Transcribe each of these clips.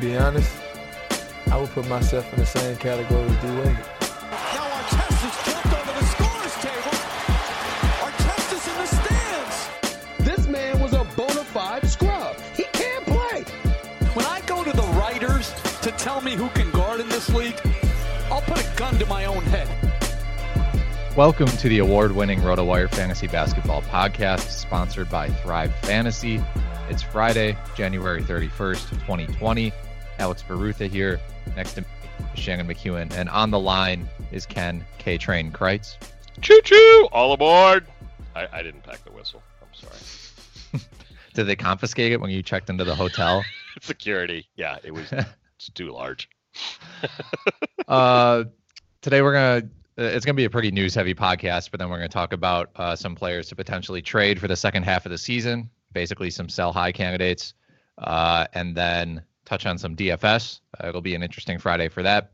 Be honest, I would put myself in the same category as D Wade. Now Artest is jumped over the scorer's table. Artest is in the stands. This man was a bona fide scrub. He can't play. When I go to the writers to tell me who can guard in this league, I'll put a gun to my own head. Welcome to the award winning RotoWire Fantasy Basketball Podcast, sponsored by Thrive Fantasy. It's Friday, January 31st, 2020. Alex Barutha here. Next to me Shannon McEwen. And on the line is Ken K Train Crites. Choo choo! All aboard! I, I didn't pack the whistle. I'm sorry. Did they confiscate it when you checked into the hotel? Security. Yeah, it was it's too large. uh, today we're gonna uh, it's gonna be a pretty news heavy podcast, but then we're gonna talk about uh, some players to potentially trade for the second half of the season, basically some sell high candidates, uh, and then touch on some DFS. Uh, it'll be an interesting Friday for that.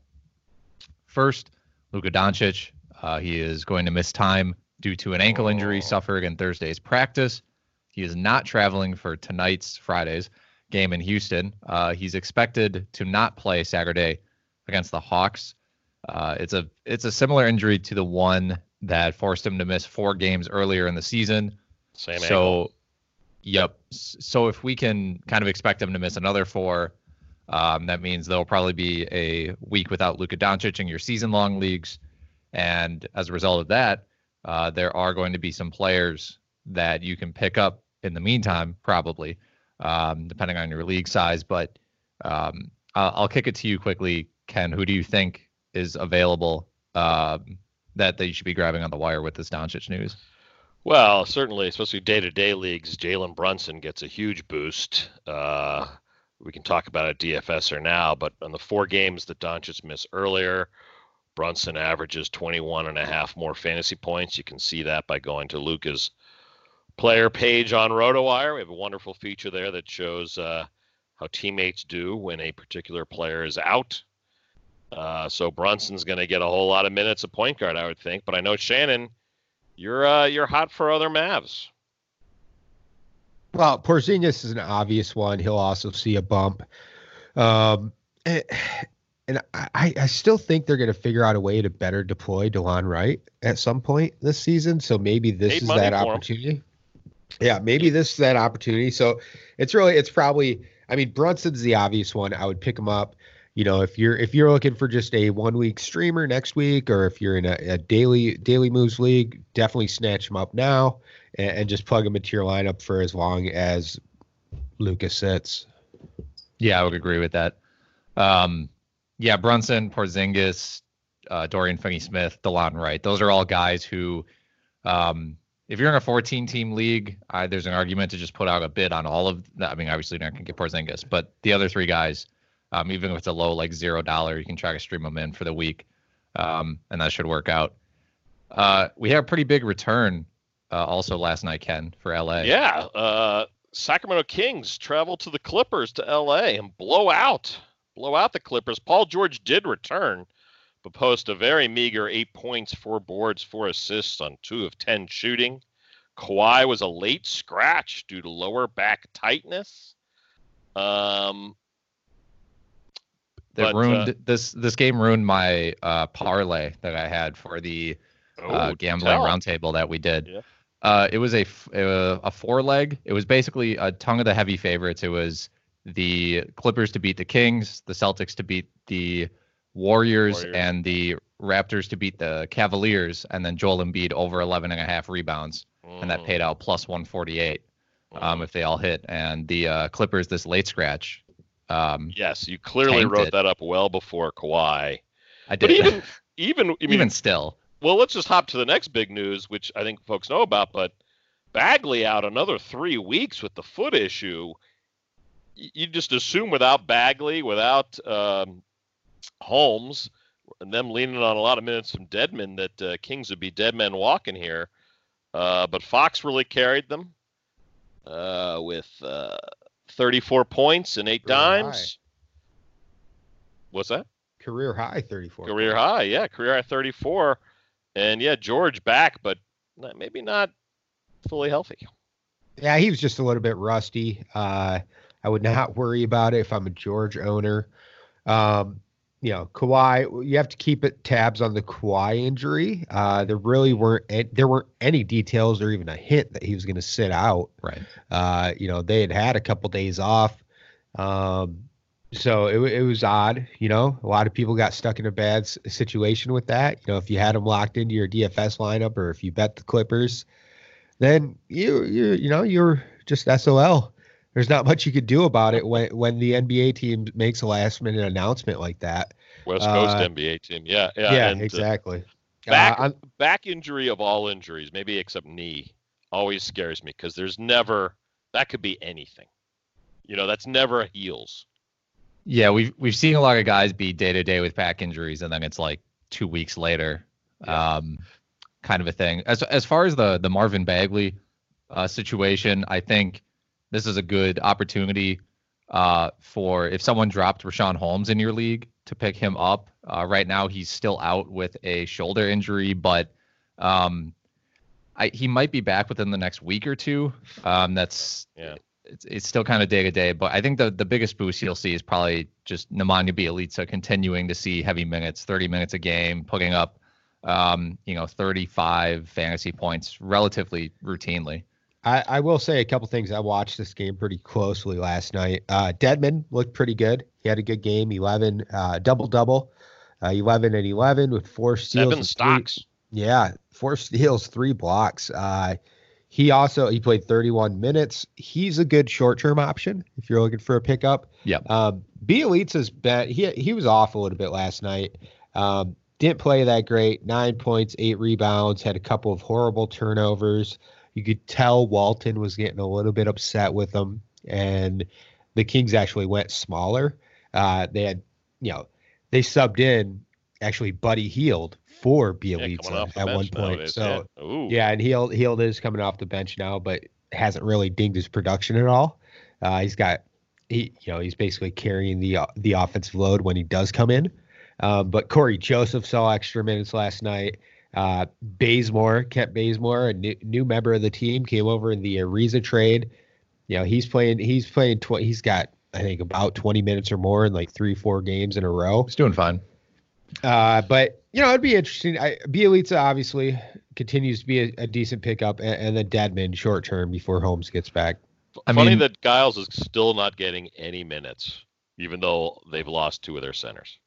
First, Luka Doncic. Uh, he is going to miss time due to an ankle injury suffered in Thursday's practice. He is not traveling for tonight's Friday's game in Houston. Uh, he's expected to not play Saturday against the Hawks. Uh, it's a it's a similar injury to the one that forced him to miss four games earlier in the season. Same so, angle. yep. So if we can kind of expect him to miss another four, um, that means there'll probably be a week without Luka Doncic in your season-long leagues, and as a result of that, uh, there are going to be some players that you can pick up in the meantime, probably, um, depending on your league size. But um, I'll, I'll kick it to you quickly, Ken. Who do you think is available um, that you should be grabbing on the wire with this Doncic news? Well, certainly, especially day-to-day leagues, Jalen Brunson gets a huge boost. Uh, we can talk about a DFS or now, but on the four games that Doncic missed earlier, Brunson averages 21 and a half more fantasy points. You can see that by going to Luka's player page on RotoWire. We have a wonderful feature there that shows uh, how teammates do when a particular player is out. Uh, so Brunson's going to get a whole lot of minutes at point guard, I would think. But I know Shannon, you're uh, you're hot for other Mavs. Well, Porzingis is an obvious one. He'll also see a bump. Um, and, and I, I still think they're going to figure out a way to better deploy Delon Wright at some point this season. So maybe this is that for him. opportunity. Yeah, maybe this is that opportunity. So it's really, it's probably, I mean, Brunson's the obvious one. I would pick him up. You know, if you're if you're looking for just a one week streamer next week, or if you're in a, a daily daily moves league, definitely snatch him up now and, and just plug him into your lineup for as long as Lucas sits. Yeah, I would agree with that. Um, yeah, Brunson, Porzingis, uh, Dorian Finney-Smith, Delon Wright. Those are all guys who, um, if you're in a 14 team league, I, there's an argument to just put out a bid on all of. That. I mean, obviously, you're not going to get Porzingis, but the other three guys, um, even if it's a low like zero dollar, you can try to stream them in for the week, um, and that should work out. Uh, we had a pretty big return uh, also last night, Ken, for LA. Yeah, uh, Sacramento Kings travel to the Clippers to LA and blow out, blow out the Clippers. Paul George did return, but post a very meager eight points, four boards, four assists on two of ten shooting. Kawhi was a late scratch due to lower back tightness. Um, that but, ruined uh, this. This game ruined my uh, parlay that I had for the uh, oh, gambling roundtable that we did. Yeah. Uh, it was a uh, a four leg. It was basically a tongue of the heavy favorites. It was the Clippers to beat the Kings, the Celtics to beat the Warriors, Warriors. and the Raptors to beat the Cavaliers, and then Joel Embiid over 11 and a half rebounds, and that Mm, paid out plus 148 um, mm. if they all hit. And the uh, Clippers this late scratch. Um, Yes, you clearly wrote it. that up well before Kawhi. I But did. even even I mean, even still, well, let's just hop to the next big news, which I think folks know about. But Bagley out another three weeks with the foot issue. You just assume without Bagley, without um, Holmes, and them leaning on a lot of minutes from Dedmon, that uh, Kings would be dead men walking here. Uh, but Fox really carried them uh, with uh, 34 points and eight Career high. dimes. What's that? Career high 34. Career high, yeah, career high 34. And yeah, George back, but not, maybe not fully healthy. Yeah, he was just a little bit rusty. Uh, I would not worry about it if I'm a George owner. Um, you know, Kawhi, you have to keep it tabs on the Kawhi injury. Uh, there really weren't a- there weren't any details or even a hint that he was going to sit out. right? Uh, you know, they had had a couple days off. Um, so it, it was odd, you know, a lot of people got stuck in a bad s- situation with that. You know, if you had them locked into your DFS lineup or if you bet the Clippers, then you, you, you know, you're just SOL. There's not much you could do about it when, when the NBA team makes a last minute announcement like that. West Coast Uh, NBA team, yeah, yeah, Yeah, and, uh, exactly. back Uh, back injury of all injuries, maybe except knee, always scares me because there's never that could be anything. You know, that's never a heels. Yeah, we've we've seen a lot of guys be day to day with back injuries, and then it's like two weeks later, Yeah. um, kind of a thing. As as far as the the Marvin Bagley uh, situation, I think this is a good opportunity uh, for if someone dropped Richaun Holmes in your league to pick him up. Uh, right now, he's still out with a shoulder injury, but um, I, he might be back within the next week or two. Um, that's Yeah. It's, it's still kind of day to day, but I think the, the biggest boost you'll see is probably just Nemanja Bjelica continuing to see heavy minutes, 30 minutes a game, putting up, um, you know, 35 fantasy points relatively routinely. I, I will say a couple things. I watched this game pretty closely last night. Uh, Dedmon looked pretty good. He had a good game. 11, uh, double double, uh, 11 and 11 with four steals. Seven and three- stocks. yeah, four steals, three blocks. Uh, he also he played 31 minutes. He's a good short term option if you're looking for a pickup. Yeah. Um, Bjelica's bet he he was off a little bit last night. Um, didn't play that great. Nine points, eight rebounds. Had a couple of horrible turnovers. You could tell Walton was getting a little bit upset with him, and the Kings actually went smaller. Uh, they had, you know, they subbed in actually Buddy Hield for Yeah, coming Bjelica off the at one point. nowadays, So yeah. Ooh. yeah, and Hield Hield is coming off the bench now, but hasn't really dinged his production at all. Uh, he's got he you know he's basically carrying the uh, the offensive load when he does come in. Um, but Cory Joseph saw extra minutes last night. Uh, Bazemore, Kent Bazemore, a new, new member of the team, came over in the Ariza trade. You know he's playing he's playing tw- he's got I think about 20 minutes or more in like three four games in a row. He's doing fine. Uh, but you know, it'd be interesting. I, Bjelica obviously continues to be a, a decent pickup, and, and then Dedmon short term before Holmes gets back. I Funny mean- that Giles is still not getting any minutes, even though they've lost two of their centers.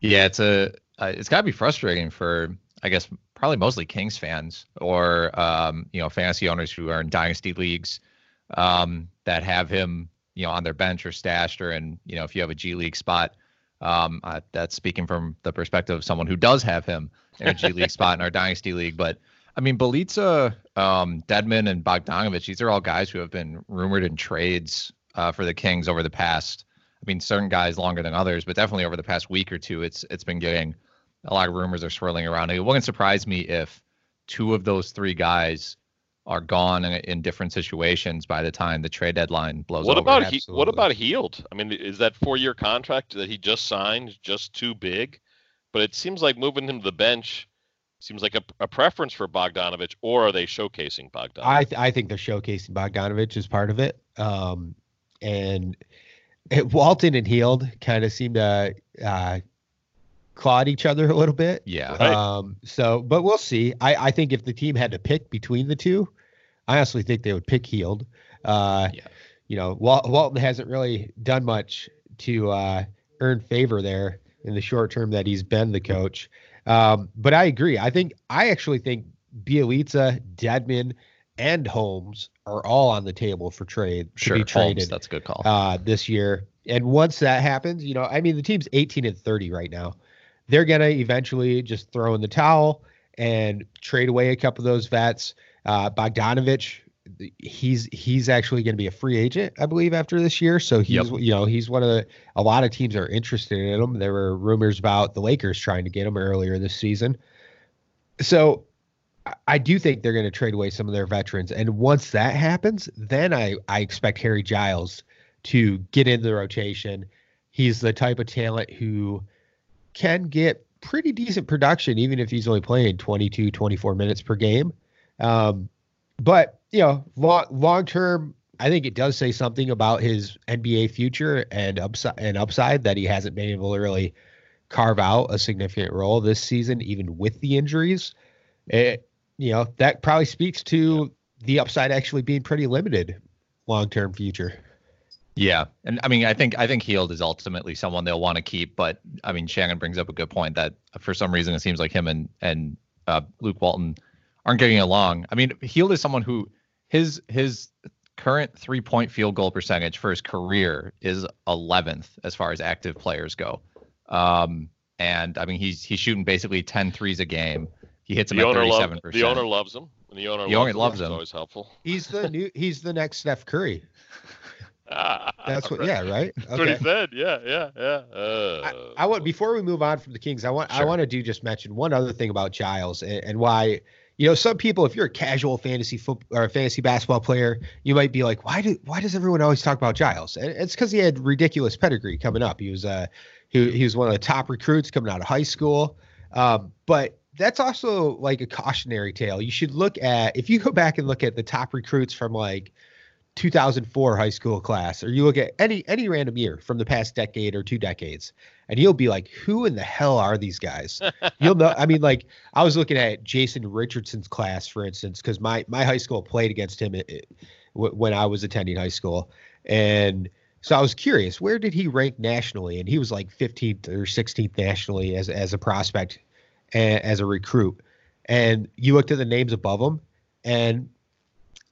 Yeah, it's a uh, it's got to be frustrating for I guess probably mostly Kings fans or um, you know fantasy owners who are in dynasty leagues um, that have him you know on their bench or stashed or in you know if you have a G League spot. Um, uh, that's speaking from the perspective of someone who does have him in a G League spot in our dynasty league. But I mean, Bjelica, um, Dedmon, and Bogdanovich, these are all guys who have been rumored in trades uh, for the Kings over the past. I mean, certain guys longer than others, but definitely over the past week or two, it's it's been getting a lot of rumors are swirling around. It wouldn't surprise me if two of those three guys are gone in, in different situations by the time the trade deadline blows what over. About he, what about Hield? I mean, is that four-year contract that he just signed just too big? But it seems like moving him to the bench seems like a, a preference for Bogdanovich, or are they showcasing Bogdanovich? I th- I think they're showcasing Bogdanovich as part of it. Um, and it, Walton and Hield kind of seem to uh, clawed each other a little bit. Yeah. Right. Um, so, but we'll see. I, I think if the team had to pick between the two, I honestly think they would pick Hield. Uh, Yeah. You know, Wal- Walton hasn't really done much to uh, earn favor there in the short term that he's been the coach. Um, but I agree. I think I actually think Bjelica, Dedmon, and Holmes are all on the table for trade to Sure, be traded Holmes, that's a good call. uh, this year. And once that happens, you know, I mean, the team's 18 and 30 right now. They're gonna eventually just throw in the towel and trade away a couple of those vets. Uh, Bogdanovich, he's he's actually going to be a free agent, I believe, after this year. So he's Yep. you know he's one of the a lot of teams are interested in him. There were rumors about the Lakers trying to get him earlier this season. So I- do think they're going to trade away some of their veterans, and once that happens, then I I expect Harry Giles to get in the rotation. He's the type of talent who can get pretty decent production, even if he's only playing 22, 24 minutes per game. Um, but you know, long long term, I think it does say something about his NBA future and upside and upside that he hasn't been able to really carve out a significant role this season, even with the injuries. It, you know, that probably speaks to the upside actually being pretty limited long term future. Yeah, and I mean, I think I think Hield is ultimately someone they'll want to keep, but I mean, Shannon brings up a good point that for some reason it seems like him and and uh, Luke Walton aren't getting along. I mean, Hield is someone who his his current three point field goal percentage for his career is 11th as far as active players go. Um, and I mean, he's he's shooting basically 10 threes a game. He hits them the at 37 loves percent. the owner loves him. And the owner The loves owner him, loves which is him. always helpful. He's the new he's the next Steph Curry. That's what Right. yeah, right? That's what he said. Yeah, yeah, yeah. Uh, I, I want before we move on from the Kings, I want I want to do just mention one other thing about Giles and, and why you know some people if you're a casual fantasy football or a fantasy basketball player, you might be like, why do why does everyone always talk about Giles? And it's because he had ridiculous pedigree coming up. He was uh he he was one of the top recruits coming out of high school. Um, but that's also like a cautionary tale. You should look at if you go back and look at the top recruits from like 2004 high school class or you look at any any random year from the past decade or two decades and you'll be like who in the hell are these guys? You'll know i mean like i was looking at jason richardson's class for instance because my my high school played against him it, it- w- when i was attending high school and so i was curious where did he rank nationally? And he was like 15th or 16th nationally as as a prospect and as a recruit and you looked at the names above him and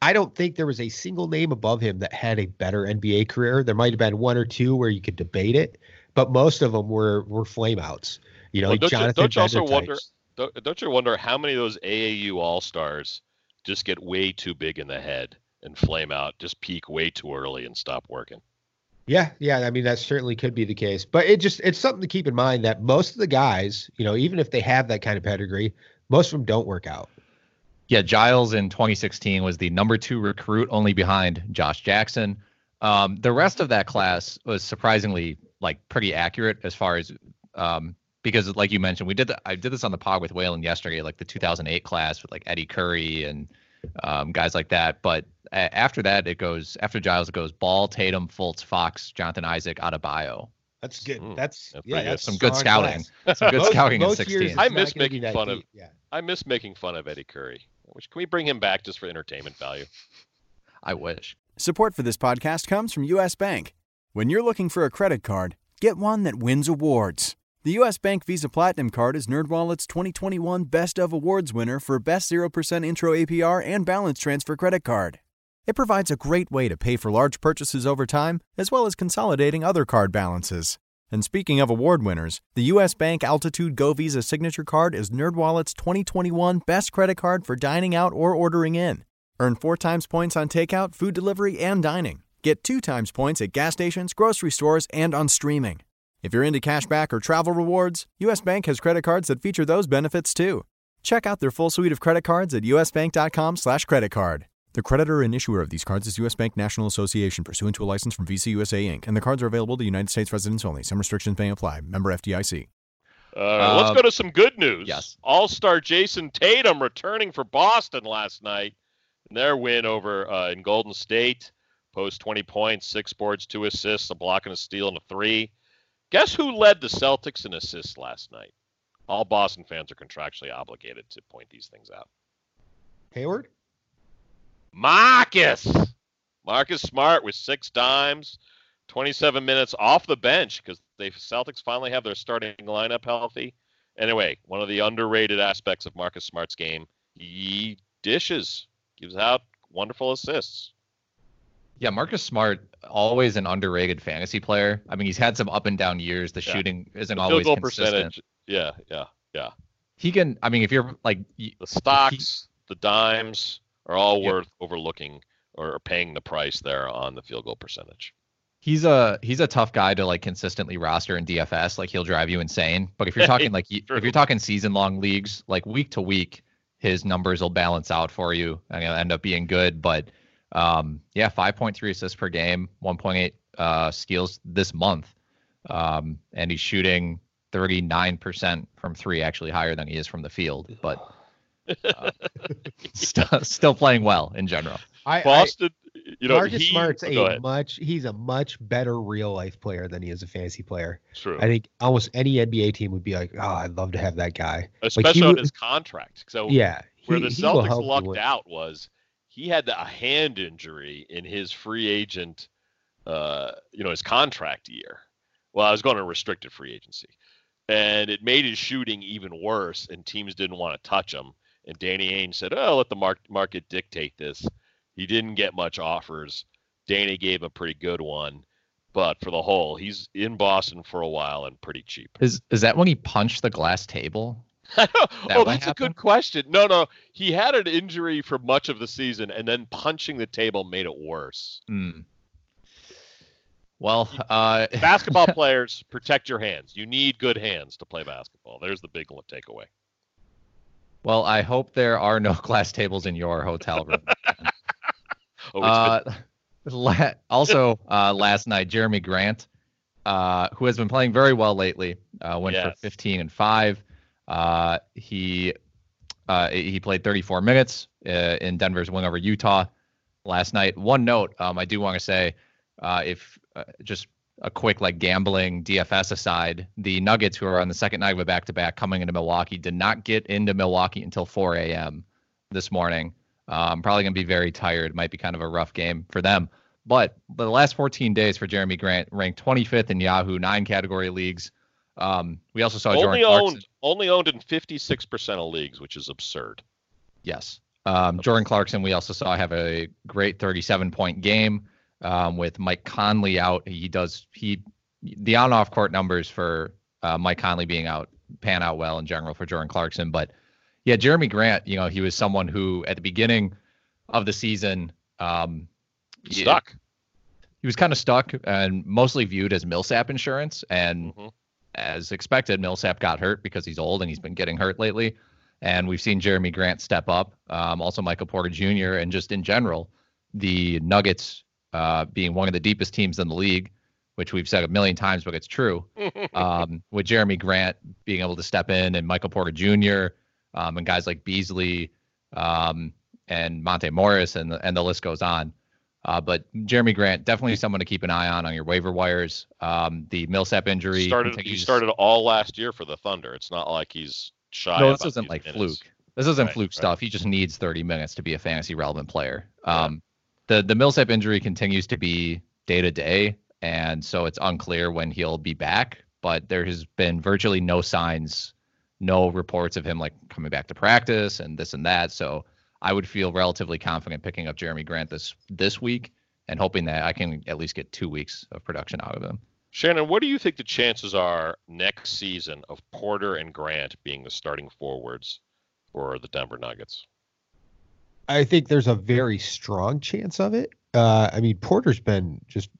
I don't think there was a single name above him that had a better NBA career. There might have been one or two where you could debate it, but most of them were were flameouts. You know, Well, don't you- Jonathan don't you also Bender wonder- Don't, don't you wonder how many of those AAU All Stars just get way too big in the head and flame out, just peak way too early and stop working? Yeah, yeah. I mean, that certainly could be the case, but it just it's something to keep in mind that most of the guys, you know, even if they have that kind of pedigree, most of them don't work out. Yeah, Giles in 2016 was the number two recruit, only behind Josh Jackson. Um, the rest of that class was surprisingly like pretty accurate as far as um, because, like you mentioned, we did the, I did this on the pod with Whalen yesterday, like the 2008 class with like Eddie Curry and um, guys like that. But a- after that, it goes after Giles, it goes Ball, Tatum, Fultz, Fox, Jonathan Isaac, Adebayo. That's good. Mm, that's, that's yeah, pretty good. that's Some good scouting. class. Some good Most- scouting in most years 16. I miss making that fun of- Yeah. I miss making fun of Eddie Curry. Which can we bring him back just for entertainment value? I wish. Support for this podcast comes from U.S. Bank. When you're looking for a credit card, get one that wins awards. The U.S. Bank Visa Platinum Card is NerdWallet's 2021 Best of Awards winner for Best 0% Intro APR and Balance Transfer Credit Card. It provides a great way to pay for large purchases over time, as well as consolidating other card balances. And speaking of award winners, the U.S. Bank Altitude Go Visa Signature Card is NerdWallet's 2021 best credit card for dining out or ordering in. Earn four times points on takeout, food delivery, and dining. Get two times points at gas stations, grocery stores, and on streaming. If you're into cashback or travel rewards, U.S. Bank has credit cards that feature those benefits too. Check out their full suite of credit cards at usbank.com/slash credit card. The creditor and issuer of these cards is U.S. Bank National Association, pursuant to a license from Visa USA Inc., and the cards are available to United States residents only. Some restrictions may apply. Member FDIC. Uh, let's Uh, go to some good news. yes. All Star Jayson Tatum returning for Boston last night in their win over uh, in Golden State. Post 20 points, six boards, two assists, a block and a steal, and a three. Guess who led the Celtics in assists last night? All Boston fans are contractually obligated to point these things out. Hayward? Marcus. Marcus Smart with six dimes, 27 minutes off the bench because the Celtics finally have their starting lineup healthy. Anyway, one of the underrated aspects of Marcus Smart's game, he dishes, gives out wonderful assists. Yeah, Marcus Smart, always an underrated fantasy player. I mean, he's had some up and down years. The Yeah. shooting isn't The always consistent. percentage, yeah, yeah, yeah. He can. I mean, if you're like, The stocks, the dimes are all Yeah. worth overlooking or paying the price there on the field goal percentage. he's a he's a tough guy to like consistently roster in DFS. Like he'll drive you insane. But if you're talking like if you're talking season long leagues, like week to week, his numbers will balance out for you and he'll end up being good. But um, yeah, 5.3 assists per game, 1.8 uh, steals this month, um, and he's shooting 39% from three, actually higher than he is from the field. But uh, st- still playing well in general. I, I Boston, you know, Marcus he, Smart's a much he's a much better real life player than he is a fantasy player. True. I think almost any NBA team would be like, oh, I'd love to have that guy. especially on would- his contract. So Yeah, where he- the he will Celtics lucked out was he had a hand injury in his free agent, uh, you know, his contract year. Well, I was going to restricted free agency, and it made his shooting even worse. And teams didn't want to touch him. And Danny Ainge said, "Oh, let the mar- market dictate this." He didn't get much offers. Danny gave a pretty good one, but for the whole, he's in Boston for a while and pretty cheap. Is is that when he punched the glass table? oh, what that's a good question. No, no, he had an injury for much of the season, and then punching the table made it worse. Hmm. Well, uh, Basketball players, protect your hands. You need good hands to play basketball. There's the big takeaway. Well, I hope there are no glass tables in your hotel room. Oh, uh, la- also, uh, last night, Jerami Grant, uh, who has been playing very well lately, uh, went Yes. for 15 and five. Uh, he uh, he played 34 minutes uh, in Denver's win over Utah last night. One note, um, I do want to say, uh, if uh, just a quick like gambling DFS aside, the Nuggets, who are on the second night of a back-to-back coming into Milwaukee, did not get into Milwaukee until 4 a.m. this morning. Um, probably going to be very tired. Might be kind of a rough game for them. But the last 14 days for Jerami Grant ranked 25th in Yahoo nine category leagues. Um, we also saw only Jordan Clarkson. owned only owned in 56% of leagues, which is absurd. Yes. Um, Jordan Clarkson, we also saw have a great 37 point game um, with Mike Conley out. He does, he, the on off court numbers for uh, Mike Conley being out pan out well in general for Jordan Clarkson. But yeah, Jerami Grant, you know, he was someone who at the beginning of the season, um, Stuck. he was kind of stuck and mostly viewed as Millsap insurance. And Mhm. as expected, Millsap got hurt because he's old and he's been getting hurt lately. And we've seen Jerami Grant step up, um, also Michael Porter Jr., and just in general, the Nuggets uh, being one of the deepest teams in the league, which we've said a million times, but it's true. um, with Jerami Grant being able to step in and Michael Porter Jr. Um, and guys like Beasley um, and Monte Morris, and the, and the list goes on. Uh, but Jerami Grant, definitely someone to keep an eye on on your waiver wires. Um, the Millsap injury started he started all last year for the Thunder. It's not like he's shy. no, this about isn't these like minutes. fluke. This isn't Right, fluke right. stuff. He just needs 30 minutes to be a fantasy relevant player. Um, the the Millsap injury continues to be day to day, and so it's unclear when he'll be back. But there has been virtually no signs, no reports of him like coming back to practice and this and that. So I would feel relatively confident picking up Jerami Grant this this week and hoping that I can at least get two weeks of production out of him. Shannon, what do you think the chances are next season of Porter and Grant being the starting forwards for the Denver Nuggets? I think there's a very strong chance of it. Uh, I mean, Porter's been just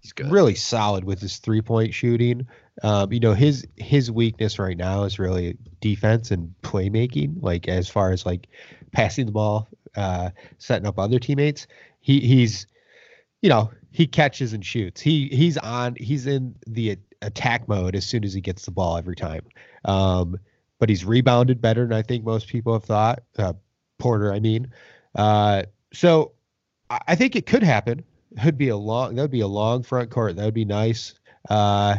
He's good. really solid with his three point shooting. Um, you know, his his weakness right now is really defense and playmaking. Like as far as like passing the ball, uh, setting up other teammates. He he's, you know, he catches and shoots. He he's on. He's in the attack mode as soon as he gets the ball every time. Um, but he's rebounded better than I think most people have thought. Uh, Porter, I mean. Uh, so I, I think it could happen. Could be a long. That would be a long front court. That would be nice. Uh,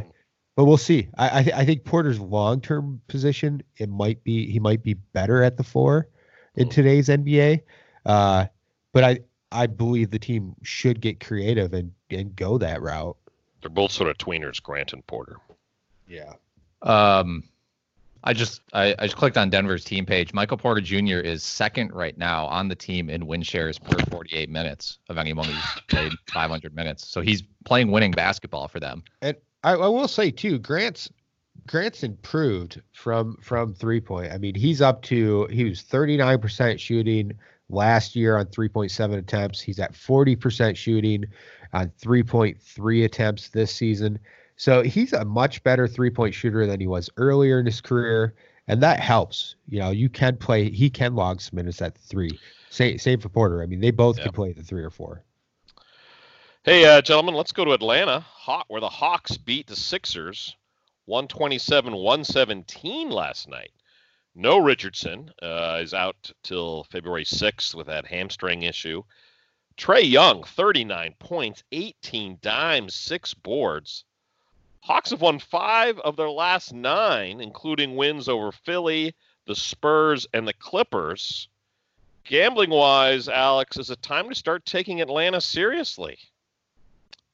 but we'll see. I I, th- I think Porter's long term position it might be he might be better at the four in Mm. today's NBA. Uh, but I I believe the team should get creative and and go that route. They're both sort of tweeners, Grant and Porter. Yeah. Um, I just I, I just clicked on Denver's team page. Michael Porter Jr. is second right now on the team in win shares per 48 minutes of anyone who's played 500 minutes. So he's playing winning basketball for them. And I, I will say too, Grant's Grant's improved from from three point. I mean, he's up to he was 39% shooting last year on 3.7 attempts. He's at 40% shooting on 3.3 attempts this season. So he's a much better three point shooter than he was earlier in his career. And that helps. You know, you can play, he can log some minutes at three. Same, same for Porter. I mean, they both Yeah. can play the three or four. Hey, uh, gentlemen, let's go to Atlanta, Hawk, where the Hawks beat the Sixers 127 117 last night. No Richardson uh, is out till February 6th with that hamstring issue. Trae Young, 39 points, 18 dimes, six boards. Hawks have won five of their last nine, including wins over Philly, the Spurs, and the Clippers. Gambling wise, Alex, is it time to start taking Atlanta seriously?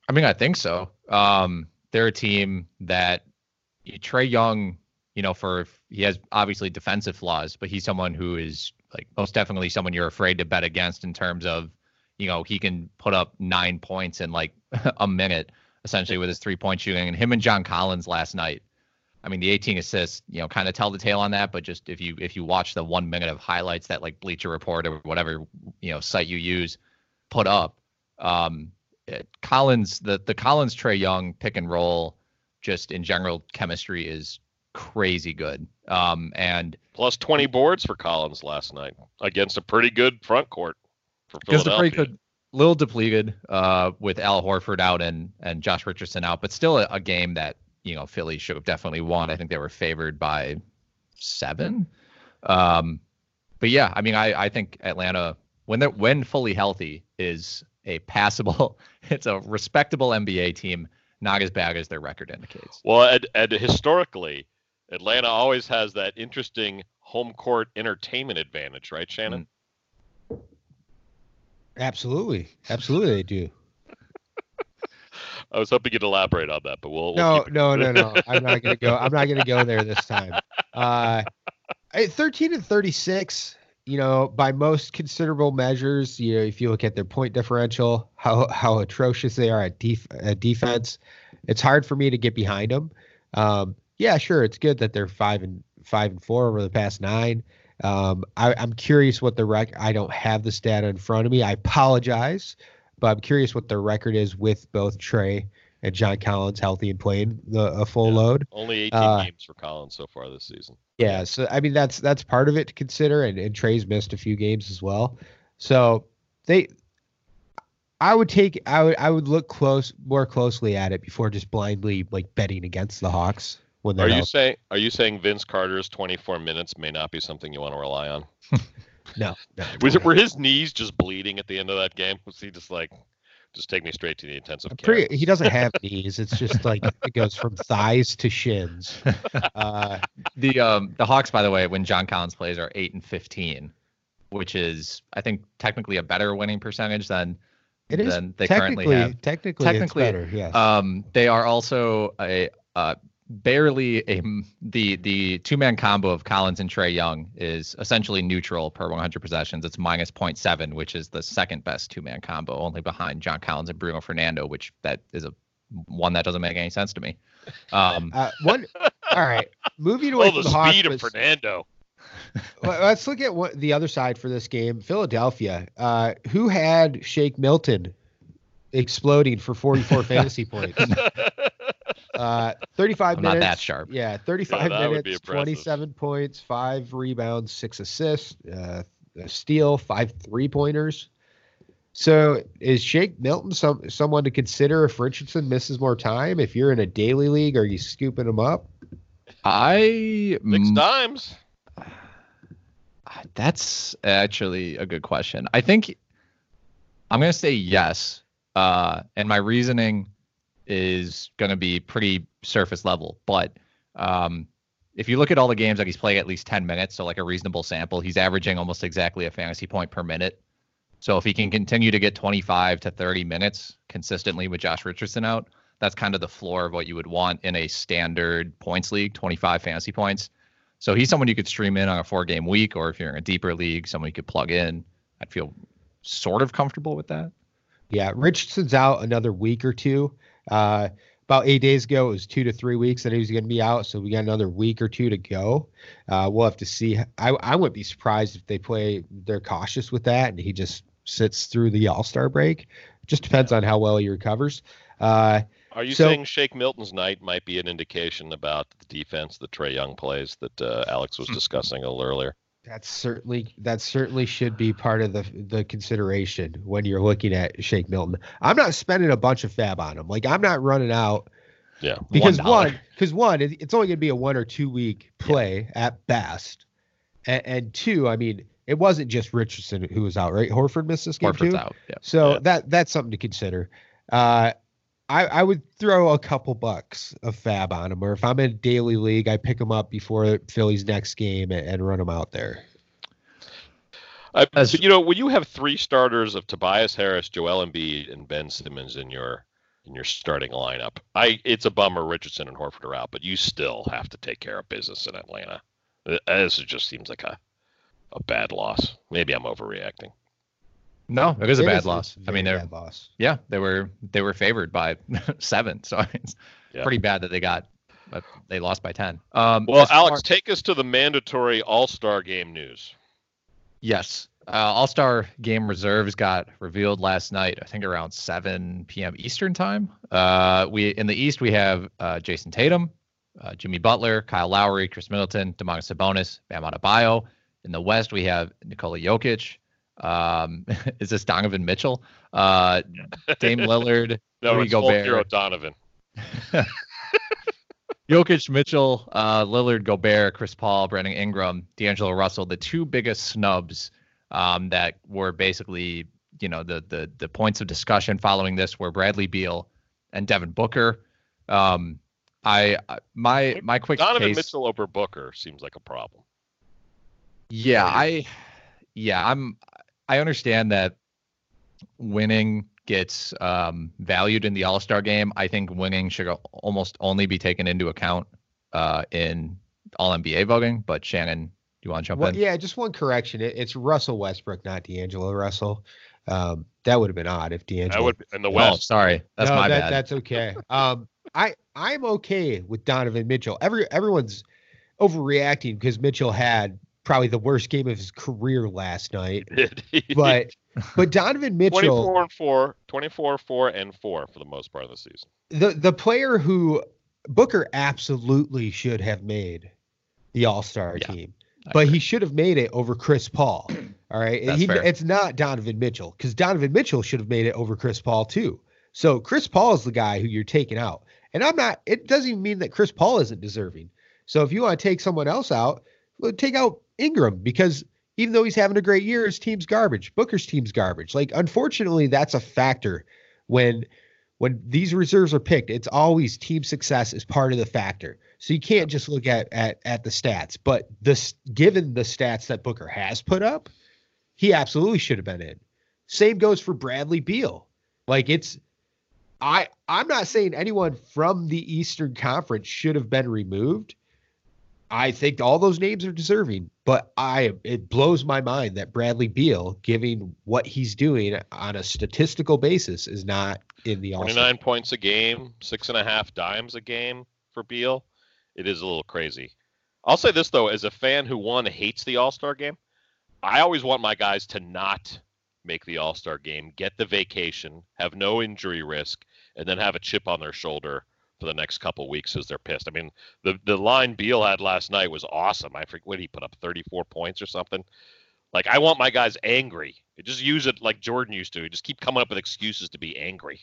I mean, I think so. Um, they're a team that Trae Young, you know, for he has obviously defensive flaws, but he's someone who is like most definitely someone you're afraid to bet against in terms of, you know, he can put up nine points in like a minute essentially with his three point shooting. And him and John Collins last night, I mean, the 18 assists, you know, kind of tell the tale on that. But just if you if you watch the one minute of highlights that like Bleacher Report or whatever you know site you use put up, um, it, Collins the the Collins Trae Young pick and roll, just in general chemistry is crazy good. Um, and Plus 20 boards for Collins last night against a pretty good front court for just a Philadelphia. pretty good, little depleted uh, with Al Horford out and and Josh Richardson out, but still a, a game that you know Philly should have definitely won. I think they were favored by seven. Um, but yeah, I mean, I I think Atlanta when they're when fully healthy is a passable, it's a respectable NBA team, not as bad as their record indicates. Well, and, and historically, Atlanta always has that interesting home court entertainment advantage, right, Shannon? Absolutely. Absolutely, they do. I was hoping you'd elaborate on that, but we'll, we'll no, no, no, no. I'm not gonna go. I'm not gonna go there this time. Uh, 13 and 36. You know, by most considerable measures, you know, if you look at their point differential, how how atrocious they are at, def- at defense, it's hard for me to get behind them. Um, yeah, sure, it's good that they're five and five and four over the past nine. Um, I, I'm curious what the rec. I don't have the stat in front of me. I apologize, but I'm curious what the record is with both Trae and John Collins healthy and playing the a full Yeah. load. Only 18 Uh, games for Collins so far this season. Yeah, so I mean that's that's part of it to consider, and, and Trae's missed a few games as well. So they, I would take I would I would look close more closely at it before just blindly like betting against the Hawks when they're you healthy. saying are you saying Vince Carter's 24 minutes may not be something you want to rely on? no, no, Was it were his knees just bleeding at the end of that game? Was he just like, just take me straight to the intensive care? pretty, he doesn't have knees. It's just like it goes from thighs to shins. Uh, The um the Hawks, by the way, when John Collins plays, are eight and fifteen, which is I think technically a better winning percentage than it is than they currently have. technically Technically, it's better. Yes. Um, they are also a uh, barely a the the two man combo of Collins and Trae Young is essentially neutral per 100 possessions. It's minus 0.7, which is the second best two man combo, only behind John Collins and Bruno Fernando, which that is a one that doesn't make any sense to me. Um, uh, one. all right, moving away Oh, from the the speed Hawks, of Fernando. Let- Let's look at what the other side for this game. Philadelphia. Uh, who had Shake Milton exploding for 44 fantasy points? Uh, 35 I'm not minutes. that sharp. Yeah, 35 that would be minutes, 27 points, five rebounds, six assists, uh, a steal, five three pointers. So is Shake Milton some someone to consider if Richardson misses more time? If you're in a daily league, are you scooping him up? I Six dimes. That's actually a good question. I think I'm going to say yes. Uh, and my reasoning is going to be pretty surface level. But um, if you look at all the games that he's playing at least 10 minutes, so like a reasonable sample, he's averaging almost exactly a fantasy point per minute. So if he can continue to get 25 to 30 minutes consistently with Josh Richardson out, that's kind of the floor of what you would want in a standard points league, 25 fantasy points. So he's someone you could stream in on a four game week, or if you're in a deeper league, someone you could plug in. I'd feel sort of comfortable with that. Yeah, Richardson's out another week or two. Uh, about eight days ago, it was two to three weeks that he was going to be out. So we got another week or two to go. Uh, we'll have to see. I, I wouldn't be surprised if they play, they're cautious with that and he just sits through the All Star break. Just depends on how well he recovers. Uh, Are you So- saying Shake Milton's night might be an indication about the defense that Trae Young plays that uh, Alex was discussing a little earlier? That's certainly that certainly should be part of the the consideration when you're looking at Shake Milton. I'm not spending a bunch of fab on him. Like I'm not running out Yeah. because $1. one because one it's only going to be a one or two week play at best and, and two i mean it wasn't just richardson who was out right horford missed this game Horford's too out. Yeah. so Yeah. that that's something to consider uh I, I would throw a couple bucks of fab on him, or if I'm in a daily league, I pick him up before Philly's next game and, and run him out there. I, As- you know, when you have three starters of Tobias Harris, Joel Embiid, and Ben Simmons in your in your starting lineup, I it's a bummer Richardson and Horford are out, but you still have to take care of business in Atlanta. Uh, This just seems like a a bad loss. Maybe I'm overreacting. No, it is a It bad is- loss. it's I mean, they're bad loss. yeah, they were they were favored by seven, so it's Yeah. pretty bad that they got, but they lost by ten. Um, Well, as far- Alex, take us to the mandatory All Star Game news. Yes. Uh, All Star game reserves got revealed last night. I think around 7 p.m. Eastern time. Uh, we in the East we have uh, Jayson Tatum, uh, Jimmy Butler, Kyle Lowry, Khris Middleton, Domantas Sabonis, Bam Adebayo. In the West we have Nikola Jokic. Um, is this Donovan Mitchell? Uh, Dame Lillard, No, Rudy it's Gobert. Hero Donovan. Jokic, Mitchell, uh, Lillard, Gobert, Chris Paul, Brandon Ingram, D'Angelo Russell, the two biggest snubs um, that were basically, you know, the the the points of discussion following this were Bradley Beal and Devin Booker. Um, I I- my my quick Donovan case, Mitchell over Booker seems like a problem. yeah, I yeah, I'm I understand that winning gets um, valued in the All Star game. I think winning should almost only be taken into account uh, in All NBA voting. But Shannon, do you want to jump Well, in? yeah, just one correction. It, it's Russell Westbrook, not D'Angelo Russell. Um, that would have been odd if D'Angelo. I would in the Oh, West. sorry, that's No, my that, bad. That's okay. Um, I I'm okay with Donovan Mitchell. Every everyone's overreacting because Mitchell had probably the worst game of his career last night. But but Donovan Mitchell, 24 and 4, 24, 4 and 4 for the most part of the season. the the player who Booker absolutely should have made the All Star Yeah, team, I but agree. he should have made it over Chris Paul. All right, That's he, fair. it's not Donovan Mitchell because Donovan Mitchell should have made it over Chris Paul too. So Chris Paul is the guy who you're taking out, and I'm not. It doesn't even mean that Chris Paul isn't deserving. So if you want to take someone else out, well, take out Ingram because even though he's having a great year, his team's garbage. Booker's team's garbage. Like unfortunately, that's a factor when when these reserves are picked. It's always team success is part of the factor. So you can't just look at at at the stats. But this given the stats that Booker has put up, he absolutely should have been in. Same goes for Bradley Beal. Like it's I I'm not saying anyone from the Eastern Conference should have been removed. I think all those names are deserving, but I it blows my mind that Bradley Beal, giving what he's doing on a statistical basis, is not in the All. 29 points a game, six and a half dimes a game for Beal. It is a little crazy. I'll say this though, as a fan who one hates the All Star game, I always want my guys to not make the All Star game, get the vacation, have no injury risk, and then have a chip on their shoulder for the next couple weeks as they're pissed. I mean, the the line Beal had last night was awesome. I forget what he put up 34 points or something. Like I want my guys angry. Just use it like Jordan used to. Just keep coming up with excuses to be angry.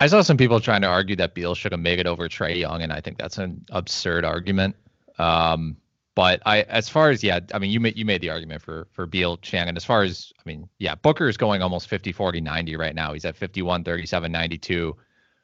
I saw some people trying to argue that Beal should have made it over Trae Young, and I think that's an absurd argument. Um, but I, as far as yeah, I mean, you made you made the argument for for Beal, Chang, and As far as I mean, yeah, Booker is going almost 50, 40, 90 right now. He's at 51, 37, 92.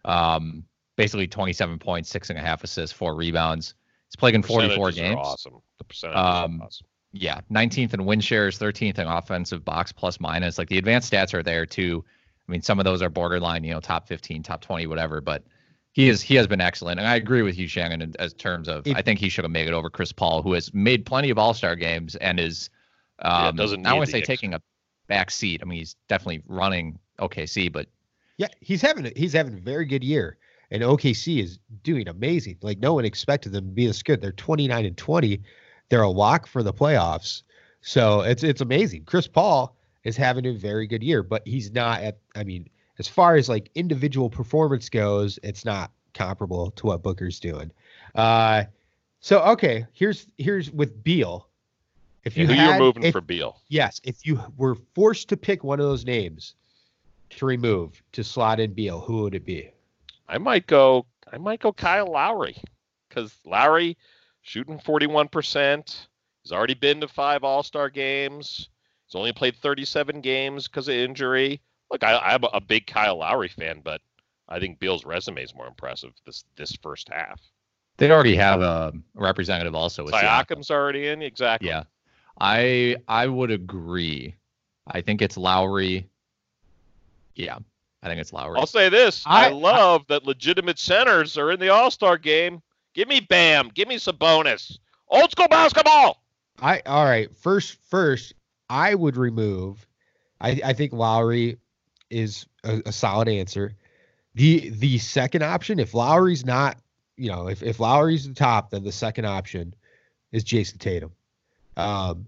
Um, basically 27 points, six and a half assists, four rebounds. He's played in 44 games. awesome. The percentage Um, awesome. Yeah, 19th in win shares, 13th in offensive box plus minus. Like the advanced stats are there too. I mean, some of those are borderline, you know, top 15, top 20, whatever. But he is he has been excellent, and I agree with you, Shannon, in, as terms of If- I think he should have made it over Chris Paul, who has made plenty of All Star games and is Yeah, um, doesn't I need want to the say taking a back seat. I mean, he's definitely running OKC, but Yeah, he's having a, he's having a very good year, and OKC is doing amazing. Like no one expected them to be this good. They're 29 and 20. They're a lock for the playoffs. So it's it's amazing. Chris Paul is having a very good year, but he's not at. I mean, as far as like individual performance goes, it's not comparable to what Booker's doing. Uh, so okay, here's here's with Beal. If you who had, you're moving if- for Beal? Yes, if you were forced to pick one of those names to remove to slot in Beal, who would it be? I might go. I might go Kyle Lowry because Lowry shooting 41%. He's already been to five All Star games. He's only played 37 games because of injury. Look, I, I'm a big Kyle Lowry fan, but I think Beal's resume is more impressive this this first half. they already have a representative also. with Siakam. Already in, exactly. Yeah, I I would agree. I think it's Lowry. Yeah, I think it's Lowry. I'll say this: I, I- love that legitimate centers are in the All Star game. Give me Bam. Give me some Sabonis. Old school basketball. I all right. First, first, I would remove. I I think Lowry is a, a solid answer. The the second option, if Lowry's not, you know, if if Lowry's the top, then the second option is Jayson Tatum. Um,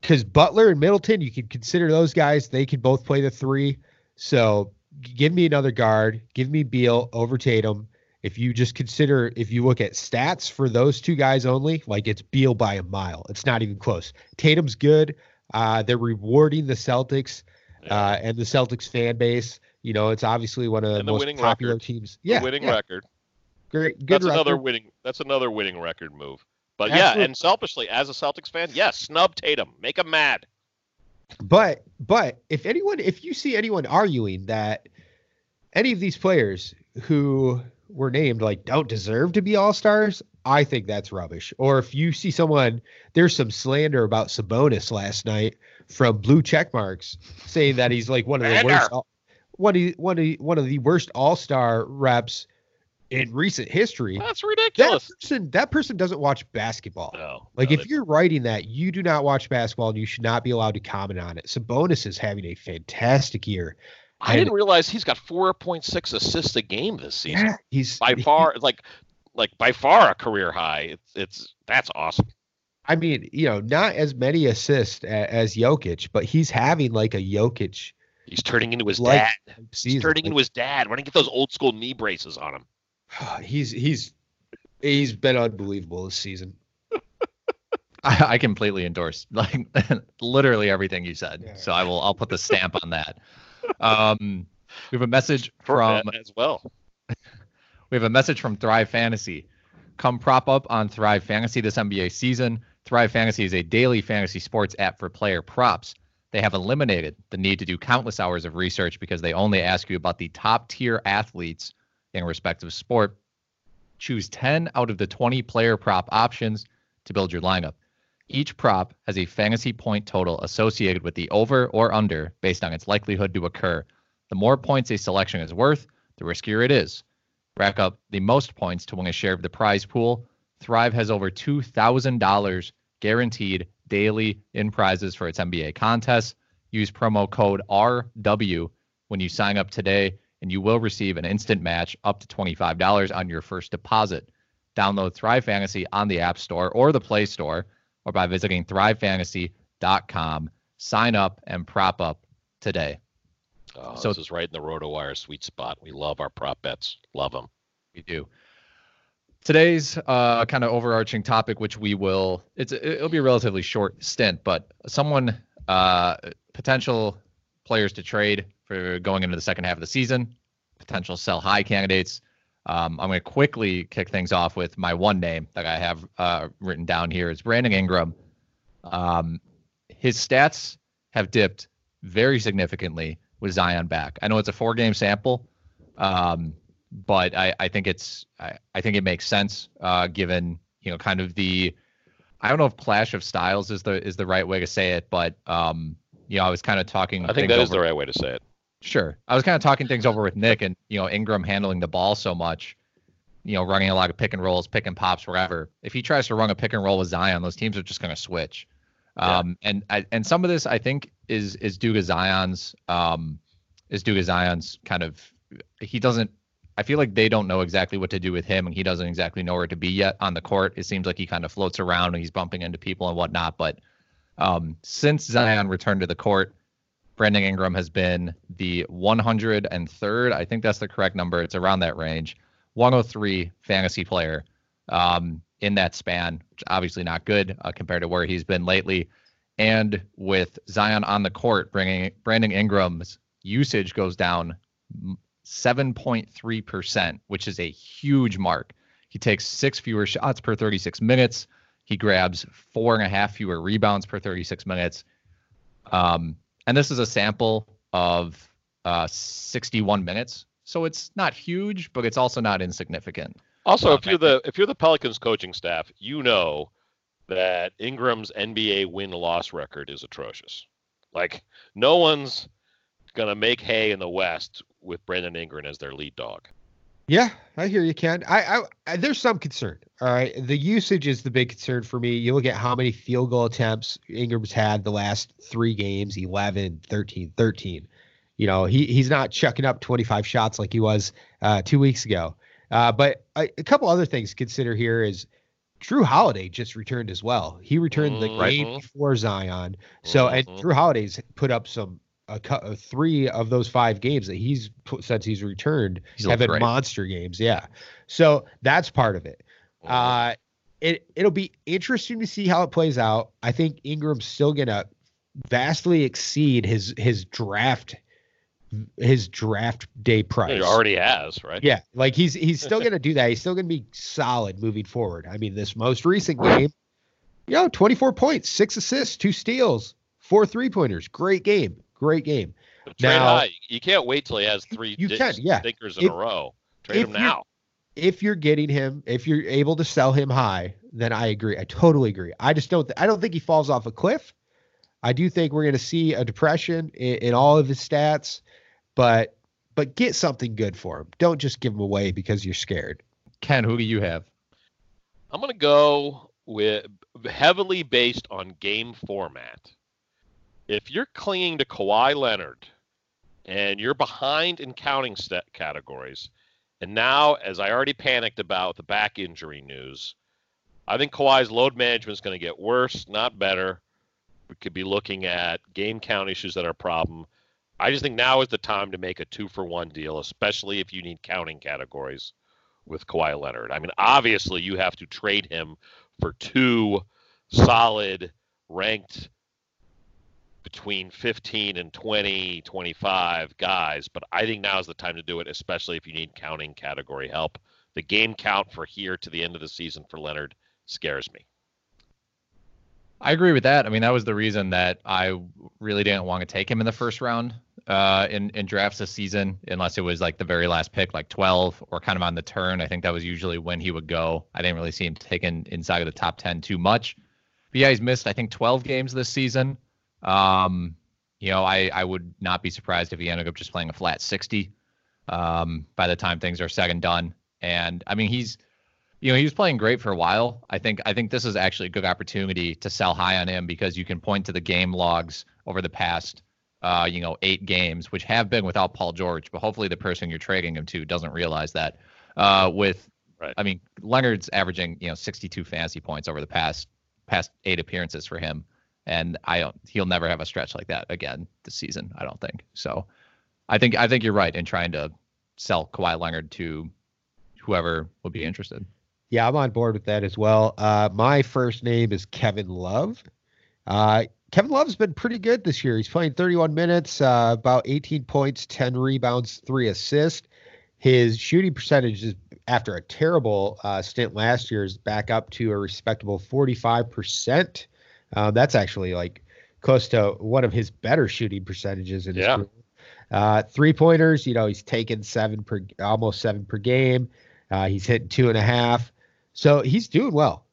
because Butler and Middleton, you could consider those guys. They could both play the three. So give me another guard. Give me Beal over Tatum. If you just consider, if you look at stats for those two guys only, like it's Beal by a mile. It's not even close. Tatum's good. Uh, they're rewarding the Celtics uh, and the Celtics fan base. You know, it's obviously one of the, the most popular record. teams. The Yeah, winning yeah, record. great, good that's another winning. That's another winning record move. But Absolutely. yeah, and selfishly, as a Celtics fan, yes, snub Tatum, make him mad. But but if anyone if you see anyone arguing that any of these players who were named like don't deserve to be all stars, I think that's rubbish. Or if you see someone there's some slander about Sabonis last night from blue check marks saying that he's like one of the worst one of one of one of the worst all-star reps in recent history. That's That ridiculous. person that person doesn't watch basketball. No, Like no, if you're writing that, you do not watch basketball and you should not be allowed to comment on it. Sabonis is having a fantastic year. I didn't realize he's got 4.6 assists a game this season. Yeah, he's By far, like, like by far a career high. It's it's that's awesome. I mean, you know, not as many assists a- as Jokic, but he's having like a Jokic He's turning into his Like- dad. He's season. turning into his dad. Why don't you get those old school knee braces on him? he's he's he's been unbelievable this season. I, I completely endorse like literally everything you said. Yeah. So I will I'll put the stamp on that. Um, we have a message from as well. We have a message from Thrive Fantasy. Come prop up on Thrive Fantasy this NBA season. Thrive Fantasy is a daily fantasy sports app for player props. They have eliminated the need to do countless hours of research because they only ask you about the top tier athletes in respective sport. Choose 10 out of the 20 player prop options to build your lineup. Each prop has a fantasy point total associated with the over or under based on its likelihood to occur. The more points a selection is worth, the riskier it is. Rack up the most points to win a share of the prize pool. Thrive has over $2,000 guaranteed daily in prizes for its NBA contests. Use promo code RW when you sign up today, and you will receive an instant match up to $25 on your first deposit. Download Thrive Fantasy on the App Store or the Play Store, or by visiting thrivefantasy.com. Sign up and prop up today. Oh, so this is right in the RotoWire sweet spot. We love our prop bets. Love them. We do. Today's uh, kind of overarching topic, which we will, it's it'll be a relatively short stint, but someone uh, potential players to trade for going into the second half of the season, potential sell high candidates. Um, I'm going to quickly kick things off with my one name that I have uh, written down here. It's Brandon Ingram. Um, his stats have dipped very significantly with Zion back. I know it's a four game sample, um, but I, I think it's I, I think it makes sense uh, given you know kind of the I don't know if clash of styles is the is the right way to say it, but um, you know I was kind of talking. I think that over, is the right way to say it. Sure, I was kind of talking things over with Nick, and you know Ingram handling the ball so much, you know running a lot of pick and rolls, pick and pops, whatever. If he tries to run a pick and roll with Zion, those teams are just going to switch. Um, yeah. and and some of this I think is is due to Zion's um, is due to Zion's kind of he doesn't I feel like they don't know exactly what to do with him, and he doesn't exactly know where to be yet on the court. It seems like he kind of floats around and he's bumping into people and whatnot. But um, since Zion returned to the court, Brandon Ingram has been the 103rd. I think that's the correct number. It's around that range. 103 fantasy player um, in that span, which obviously not good uh, compared to where he's been lately. And with Zion on the court, bringing Brandon Ingram's usage goes down 7.3%, which is a huge mark. He takes six fewer shots per 36 minutes. He grabs four and a half fewer rebounds per 36 minutes. Um, and this is a sample of uh, 61 minutes. So it's not huge, but it's also not insignificant. Also, um, if you're the if you're the Pelicans coaching staff, you know that Ingram's NBA win loss record is atrocious. Like no one's gonna make hay in the West with Brandon Ingram as their lead dog. Yeah, I hear you, Ken. I, I, I, there's some concern. All right, the usage is the big concern for me. You look at how many field goal attempts Ingram's had the last three games: 11, 13, 13. You know, he he's not chucking up 25 shots like he was uh, two weeks ago. Uh, but a, a, couple other things to consider here is Jrue Holiday just returned as well. He returned mm-hmm. the game before Zion. So mm-hmm. and Jrue Holiday's put up some a, a, three of those five games that he's put, since he's returned he's have been great. monster games. Yeah, so that's part of it. Uh, it it'll be interesting to see how it plays out. I think Ingram's still gonna vastly exceed his his draft his draft day price. He already has, right? Yeah, like he's he's still gonna do that. He's still gonna be solid moving forward. I mean, this most recent game, you know, 24 points, six assists, two steals, four three pointers. Great game. Great game. Trade now, high. You can't wait till he has three you can, yeah. stinkers in if, a row. Trade him now. If you're getting him, if you're able to sell him high, then I agree. I totally agree. I just don't. Th- I don't think he falls off a cliff. I do think we're going to see a depression in, in all of his stats, but but get something good for him. Don't just give him away because you're scared. Ken, who do you have? I'm going to go with heavily based on game format if you're clinging to Kawhi Leonard and you're behind in counting categories, and now, as I already panicked about the back injury news, I think Kawhi's load management is going to get worse, not better. We could be looking at game count issues that are a problem. I just think now is the time to make a two for one deal, especially if you need counting categories with Kawhi Leonard. I mean, obviously, you have to trade him for two solid ranked between 15 and 20, 25 guys, but I think now is the time to do it, especially if you need counting category help. The game count for here to the end of the season for Leonard scares me. I agree with that. I mean, that was the reason that I really didn't want to take him in the first round uh, in in drafts this season, unless it was like the very last pick, like 12 or kind of on the turn. I think that was usually when he would go. I didn't really see him taken inside of the top 10 too much. But yeah, he's missed I think 12 games this season. Um, you know, I I would not be surprised if he ended up just playing a flat 60 um, by the time things are said and done. And I mean, he's you know, he was playing great for a while. I think I think this is actually a good opportunity to sell high on him because you can point to the game logs over the past uh, you know, eight games, which have been without Paul George, but hopefully the person you're trading him to doesn't realize that. Uh, with Right. I mean, Leonard's averaging, you know, 62 fantasy points over the past past eight appearances for him. And I don't he'll never have a stretch like that again this season, I don't think. So I think I think you're right in trying to sell Kawhi Leonard to whoever would be interested. Yeah, I'm on board with that as well. Uh, my first name is Kevin Love. Uh, Kevin Love's been pretty good this year. He's playing 31 minutes, uh, about 18 points, 10 rebounds, three assists. His shooting percentage is after a terrible uh, stint last year is back up to a respectable 45%. Um, that's actually like close to one of his better shooting percentages in his Yeah. career. Uh, three pointers, you know, he's taken seven per almost seven per game. Uh, he's hitting two and a half. So he's doing well.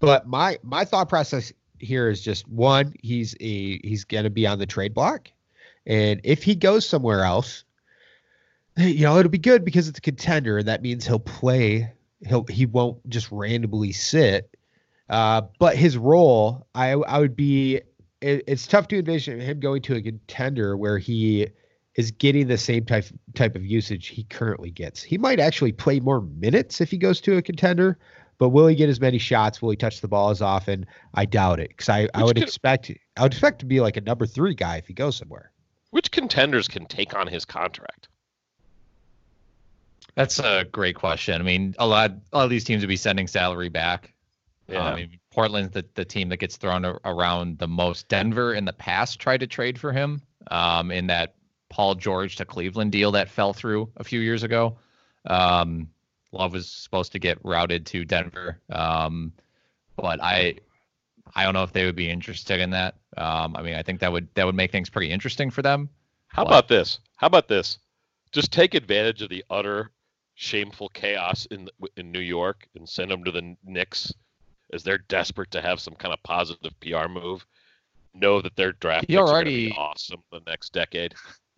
But my my thought process here is just one, he's a he's gonna be on the trade block. And if he goes somewhere else, you know, it'll be good because it's a contender, and that means he'll play. He'll he won't just randomly sit. Uh, but his role, I I would be. It, it's tough to envision him going to a contender where he is getting the same type type of usage he currently gets. He might actually play more minutes if he goes to a contender, but will he get as many shots? Will he touch the ball as often? I doubt it because I, I would could- expect I would expect to be like a number three guy if he goes somewhere. Which contenders can take on his contract? That's a great question. I mean, a lot, a lot of these teams would be sending salary back. Yeah. Um, I mean, Portland's the, the team that gets thrown around the most. Denver in the past tried to trade for him um, in that Paul George to Cleveland deal that fell through a few years ago. Um, Love was supposed to get routed to Denver, um, but I, I don't know if they would be interested in that. Um, I mean, I think that would that would make things pretty interesting for them. How What? about this? How about this? Just take advantage of the utter shameful chaos in in New York and send them to the Knicks as they're desperate to have some kind of positive PR move. Know that their draft He picks are gonna already- be awesome the next decade.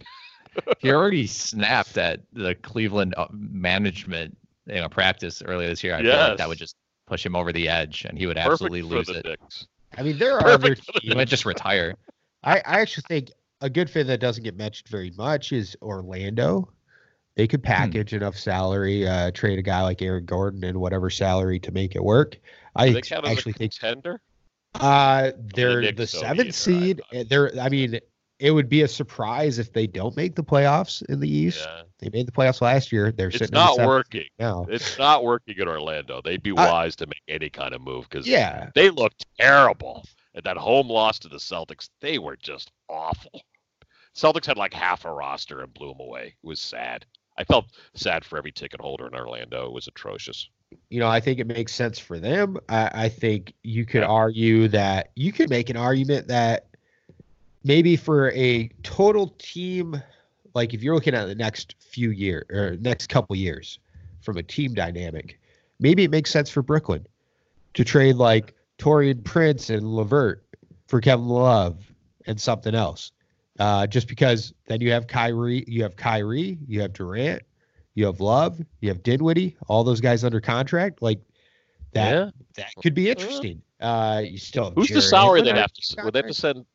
he already snapped at the Cleveland uh, management, you know, practice earlier this year. I feel like that would just push him over the edge, and he would Perfect absolutely lose it. Knicks. I mean, there are Perfect for the He might just retire. I, I actually think a good fit that doesn't get mentioned very much is Orlando. They could package enough salary, uh, trade a guy like Aaron Gordon and whatever salary to make it work. I Do they count actually a think contender? uh, they're Knicks the seventh seed. I They're, I mean, it would be a surprise if they don't make the playoffs in the East. Yeah. They made the playoffs last year. They're It's the not seventh working. now. It's not working in Orlando. They'd be I- wise to make any kind of move because Yeah, they looked terrible. And that home loss to the Celtics, they were just awful. Celtics had like half a roster and blew them away. It was sad. I felt sad for every ticket holder in Orlando. It was atrocious. You know, I think it makes sense for them. I, I think you could argue that you could make an argument that maybe for a total team, like if you're looking at the next few year or next couple years from a team dynamic, maybe it makes sense for Brooklyn to trade like Taurean Prince and LeVert for Kevin Love and something else. Uh, just because then you have Kyrie, you have Kyrie, you have Durant, you have Love, you have Dinwiddie, all those guys under contract. Like that, Yeah. that could be interesting. Uh, you still have Who's the Jarrett salary they'd have to? s- Would they have to contract. send?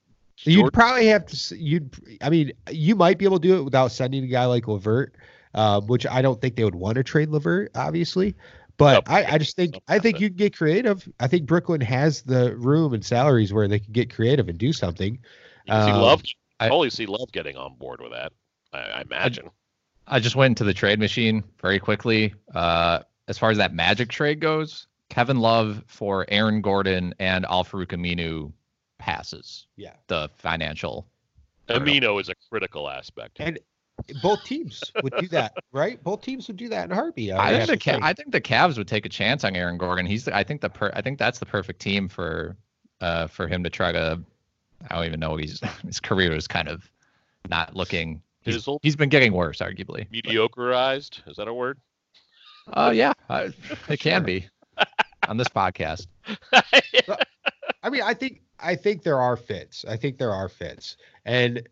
You'd probably have to. s- You'd. I mean, you might be able to do it without sending a guy like Levert, um, which I don't think they would want to trade Levert, obviously. But No, I, I just think I think you can get creative. I think Brooklyn has the room and salaries where they can get creative and do something. You can see Um, Love. I- I totally see Love getting on board with that. I, I imagine. I just went into the trade machine very quickly. Uh, as far as that Magic trade goes, Kevin Love for Aaron Gordon and Al-Farouq Aminu passes Yeah, the financial. Aminu is a critical aspect. and both teams would do that, right? Both teams would do that in a heartbeat. I would think the have Ca- I think the Cavs would take a chance on Aaron Gordon. He's the, I think the per, I think that's the perfect team for uh for him to try to. I don't even know he's his career is kind of not looking. He's, he's been getting worse, arguably. Mediocreized. Is that a word? Oh yeah, I, it can be on this podcast. I mean, I think I think there are fits. I think there are fits, and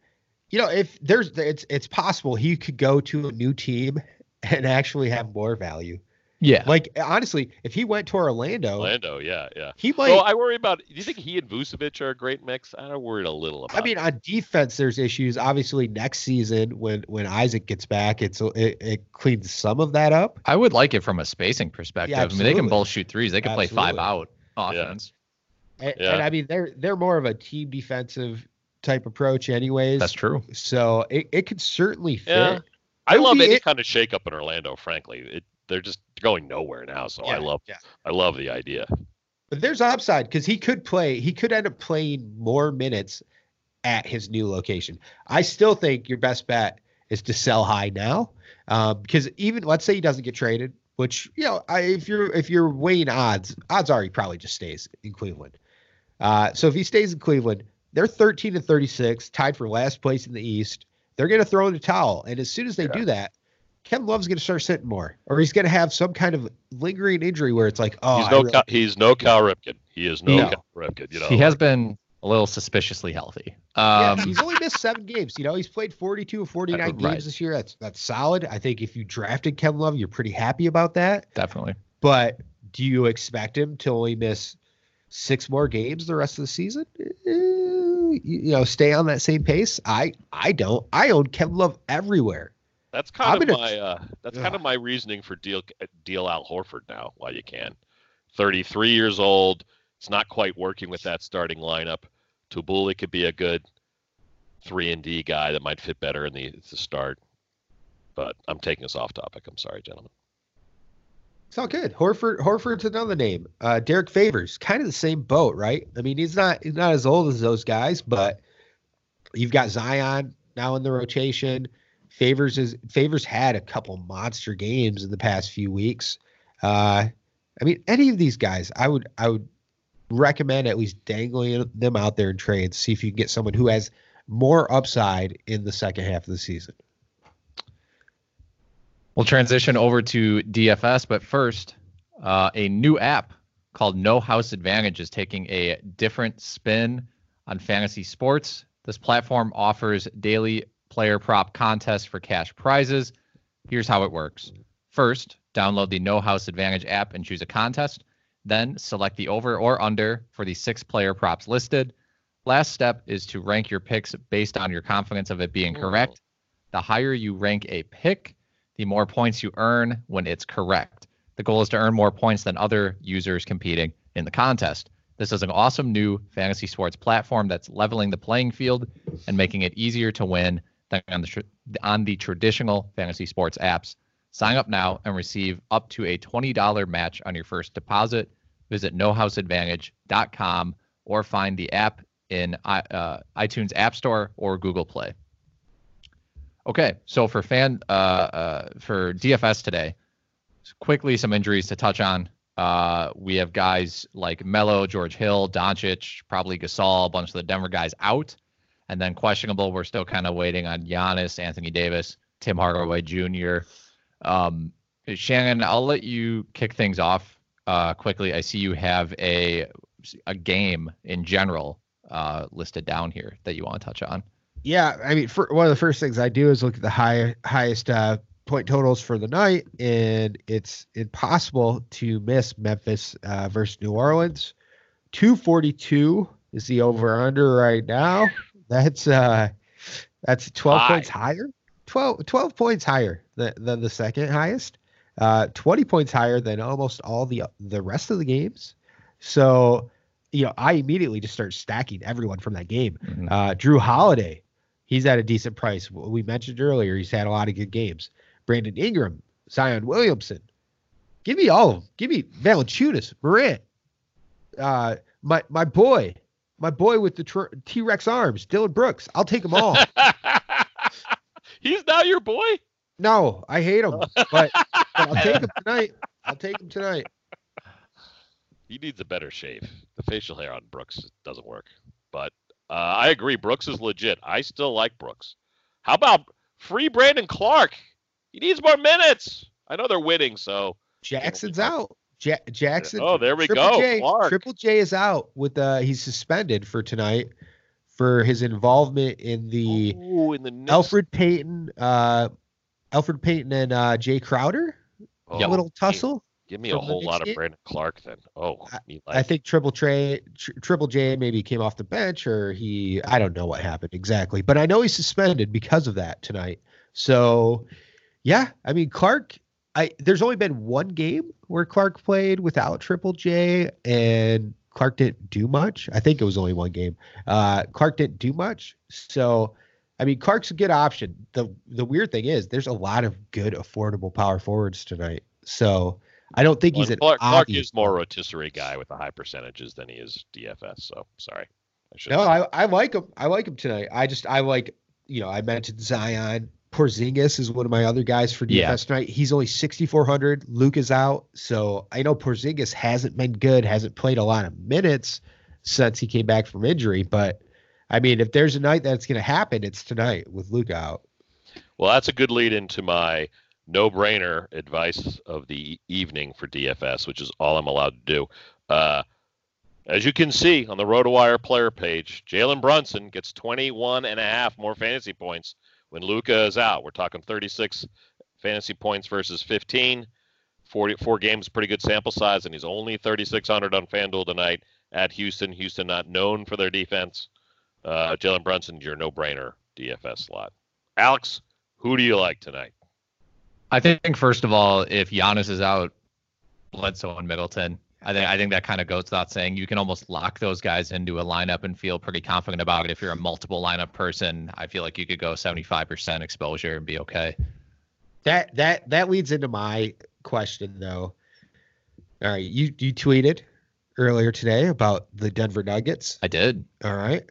you know, if there's, it's it's possible he could go to a new team and actually have more value. Yeah. Like honestly, if he went to Orlando, Orlando, yeah, yeah. he might. So I worry about. Do you think he and Vucevic are a great mix? I'm worried a little about. I mean, on defense, there's issues. Obviously, next season when when Isaac gets back, it's it, it cleans some of that up. I would like it from a spacing perspective. I mean, they can both shoot threes. They can play five Absolutely. out Yeah. offense. And, Yeah. and I mean, they're they're more of a team defensive type approach, anyways. That's true. So it, it could certainly fit. Yeah. I It would love any it- kind of shakeup in Orlando. Frankly, it, they're just going nowhere now. So I love, yeah. I love the idea. But there's upside because he could play. He could end up playing more minutes at his new location. I still think your best bet is to sell high now, um, because even let's say he doesn't get traded, which you know, I, if you're if you're weighing odds, odds are he probably just stays in Cleveland. Uh, so if he stays in Cleveland, they're 13 and 36, tied for last place in the East. They're going to throw in the towel, and as soon as they do that, Kevin Love's going to start sitting more, or he's going to have some kind of lingering injury where it's like, oh, he's no, really- Cal, he's no Cal Ripken. He is no, No. Cal Ripken. You know, he has been a little suspiciously healthy. Yeah, Um, he's only missed seven games. You know, he's played 42 or 49 Uh, games this year. That's that's solid. I think if you drafted Kevin Love, you're pretty happy about that. definitely. But do you expect him to only miss six more games the rest of the season? Eh, you, you know, stay on that same pace. I I don't. I own Kevin Love everywhere. That's kind I'm of my uh, that's kind of my reasoning for deal deal Al Horford now while you can. 33 years old. It's not quite working with that starting lineup. Tubuli could be a good three and D guy that might fit better in the, the start. But I'm taking us off topic. I'm sorry, gentlemen. It's all good. Horford Horford's another name. Uh, Derek Favors, kind of the same boat, right? I mean, he's not he's not as old as those guys, but you've got Zion now in the rotation. Favors is Favors had a couple monster games in the past few weeks. Uh, I mean, any of these guys, I would I would recommend at least dangling them out there in trades. See if you can get someone who has more upside in the second half of the season. We'll transition over to DFS, but first, uh, a new app called No House Advantage is taking a different spin on fantasy sports. This platform offers daily player prop contest for cash prizes. Here's how it works. First, download the No House Advantage app and choose a contest. Then select the over or under for the six player props listed. Last step is to rank your picks based on your confidence of it being correct. The higher you rank a pick, the more points you earn when it's correct. The goal is to earn more points than other users competing in the contest. This is an awesome new fantasy sports platform that's leveling the playing field and making it easier to win on the, on the traditional fantasy sports apps. Sign up now and receive up to a $20 match on your first deposit. Visit nohouseadvantage.com or find the app in uh, iTunes App Store or Google Play. Okay, so for fan uh, uh, for DFS today, quickly some injuries to touch on. Uh, we have guys like Melo, George Hill, Doncic, probably Gasol, a bunch of the Denver guys out, and then questionable. We're still kind of waiting on Giannis, Anthony Davis, Tim Hardaway Jr. Um, Shannon, I'll let you kick things off uh, quickly. I see you have a a game in general uh, listed down here that you want to touch on. Yeah, I mean, for, one of the first things I do is look at the high highest uh, point totals for the night, and it's impossible to miss Memphis uh, versus New Orleans. Two forty two is the over under right now. That's uh, that's twelve High. points higher. 12, 12 points higher than, than the second highest. Uh, twenty points higher than almost all the the rest of the games. So, you know, I immediately just start stacking everyone from that game. Mhm. Uh, Jrue Holiday, he's at a decent price. We mentioned earlier he's had a lot of good games. Brandon Ingram, Zion Williamson. Give me all of them. Give me Valanciunas, Morant, uh, my my boy, my boy with the T Rex arms, Dillon Brooks. I'll take them all. He's now your boy. no, I hate him, but, but I'll take him tonight. I'll take him tonight. He needs a better shave. The facial hair on Brooks doesn't work. But uh, I agree. Brooks is legit. I still like Brooks. How about free Brandon Clarke? He needs more minutes. I know they're winning, so Jackson's out. Ja- Jackson. Oh, there we Triple go. J, Clarke. Triple J is out with uh he's suspended for tonight for his involvement in the Ooh, in the Knicks. Elfrid Payton, uh Elfrid Payton and uh Jae Crowder Oh, little tussle. Give me a whole lot of? Brandon Clarke then. Oh, me I think Triple J Tr- Triple J maybe came off the bench or he I don't know what happened exactly, but I know he's suspended because of that tonight. So yeah, I mean Clarke I there's only been one game where Clarke played without Triple J and Clarke didn't do much. I think it was only one game. Uh Clarke didn't do much. So I mean Clarke's a good option. The the weird thing is there's a lot of good affordable power forwards tonight. So I don't think he's Well, an Clarke, Clarke is more rotisserie guy with the high percentages than he is DFS. So sorry. I should No, I, I like him. I like him tonight. I just I like you know I mentioned Zion. Porzingis is one of my other guys for DFS Yeah. tonight. He's only 6,400. Luke is out, so I know Porzingis hasn't been good. Hasn't played a lot of minutes since he came back from injury. But I mean, if there's a night that's going to happen, it's tonight with Luke out. Well, that's a good lead into my no-brainer advice of the evening for DFS, which is all I'm allowed to do. Uh, as you can see on the RotoWire player page, Jalen Brunson gets 21 and a half more fantasy points when Luka is out. We're talking 36 fantasy points versus 15. 40, four games, pretty good sample size, and he's only 3,600 on FanDuel tonight at Houston. Houston not known for their defense. Uh, Jalen Brunson, your no-brainer DFS slot. Alex, who do you like tonight? I think first of all, if Giannis is out, Bledsoe and Middleton. I think I think that kind of goes without saying. You can almost lock those guys into a lineup and feel pretty confident about it. If you're a multiple lineup person, I feel like you could go 75% exposure and be okay. That that that leads into my question though. All right, you you tweeted earlier today about the Denver Nuggets. I did. All right.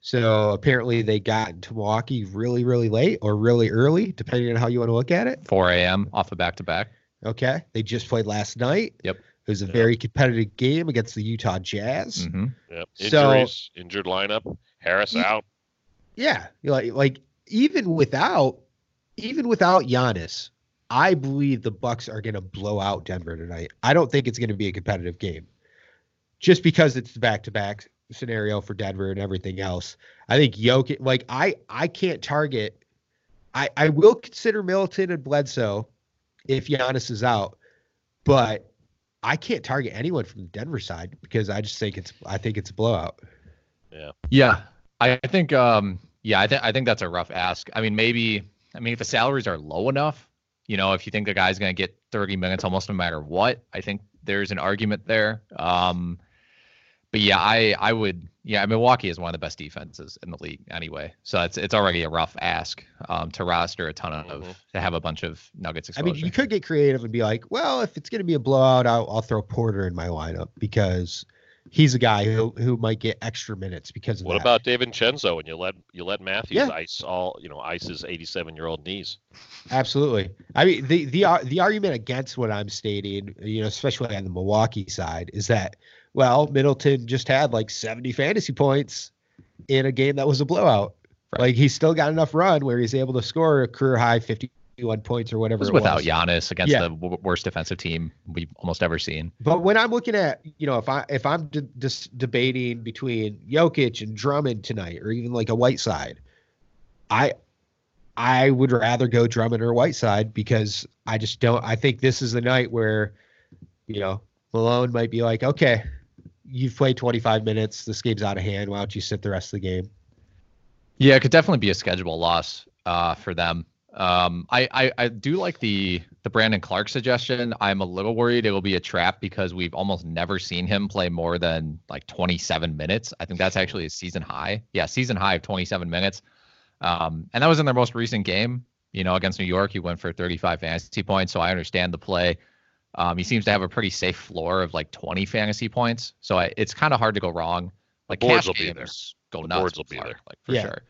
So apparently they got into Milwaukee really, really late or really early, depending on how you want to look at it. 4 a.m. off a back to back. Okay. They just played last night. Yep. It was a Yep. very competitive game against the Utah Jazz. hmm Yep. So- Injuries, injured lineup. Harris Ye- out. Yeah. Like like even without even without Giannis, I believe the Bucks are gonna blow out Denver tonight. I don't think it's gonna be a competitive game. Just because it's the back to back scenario for Denver and everything else. I think Jokic like I I can't target I, I will consider Middleton and Bledsoe if Giannis is out, but I can't target anyone from the Denver side because I just think it's I think it's a blowout. Yeah, I I think um yeah, I think I think that's a rough ask. I mean, maybe I mean if the salaries are low enough, you know, if you think the guy's going to get 30 minutes almost no matter what, I think there's an argument there. Um but yeah, I I would yeah, Milwaukee is one of the best defenses in the league anyway. So it's it's already a rough ask um to roster a ton of Mhm. to have a bunch of Nuggets I mean, you could get creative and be like, well, if it's going to be a blowout, I'll, I'll throw Porter in my lineup because he's a guy who who might get extra minutes because of that. What that. about DiVincenzo and you let you let Matthews Yeah. ice all you know ice his 87 year old knees? Absolutely. I mean, the the the argument against what I'm stating, you know, especially on the Milwaukee side, is that well, Middleton just had like 70 fantasy points in a game that was a blowout. Right. Like he's still got enough run where he's able to score a career high 51 points or it whatever was it without was. Giannis against Yeah. the w- worst defensive team we've almost ever seen. But when I'm looking at, you know, if I if I'm d- just debating between Jokic and Drummond tonight, or even like a Whiteside, I I would rather go Drummond or Whiteside because I just don't. I think this is the night where, you know, Malone might be like, okay, you've played 25 minutes. This game's out of hand. Why don't you sit the rest of the game? Yeah, it could definitely be a schedule loss uh, for them. Um, I, I I do like the the Brandon Clarke suggestion. I'm a little worried it will be a trap because we've almost never seen him play more than like 27 minutes. I think that's actually a season high. Yeah, season high of 27 minutes. Um, and that was in their most recent game. You know, against New York, he went for 35 fantasy points. So I understand the play. Um, he seems to have a pretty safe floor of like 20 fantasy points. So I, it's kind of hard to go wrong. Like boards cash will be there. go The nuts. boards will be Clarke, there. like for Yeah. sure.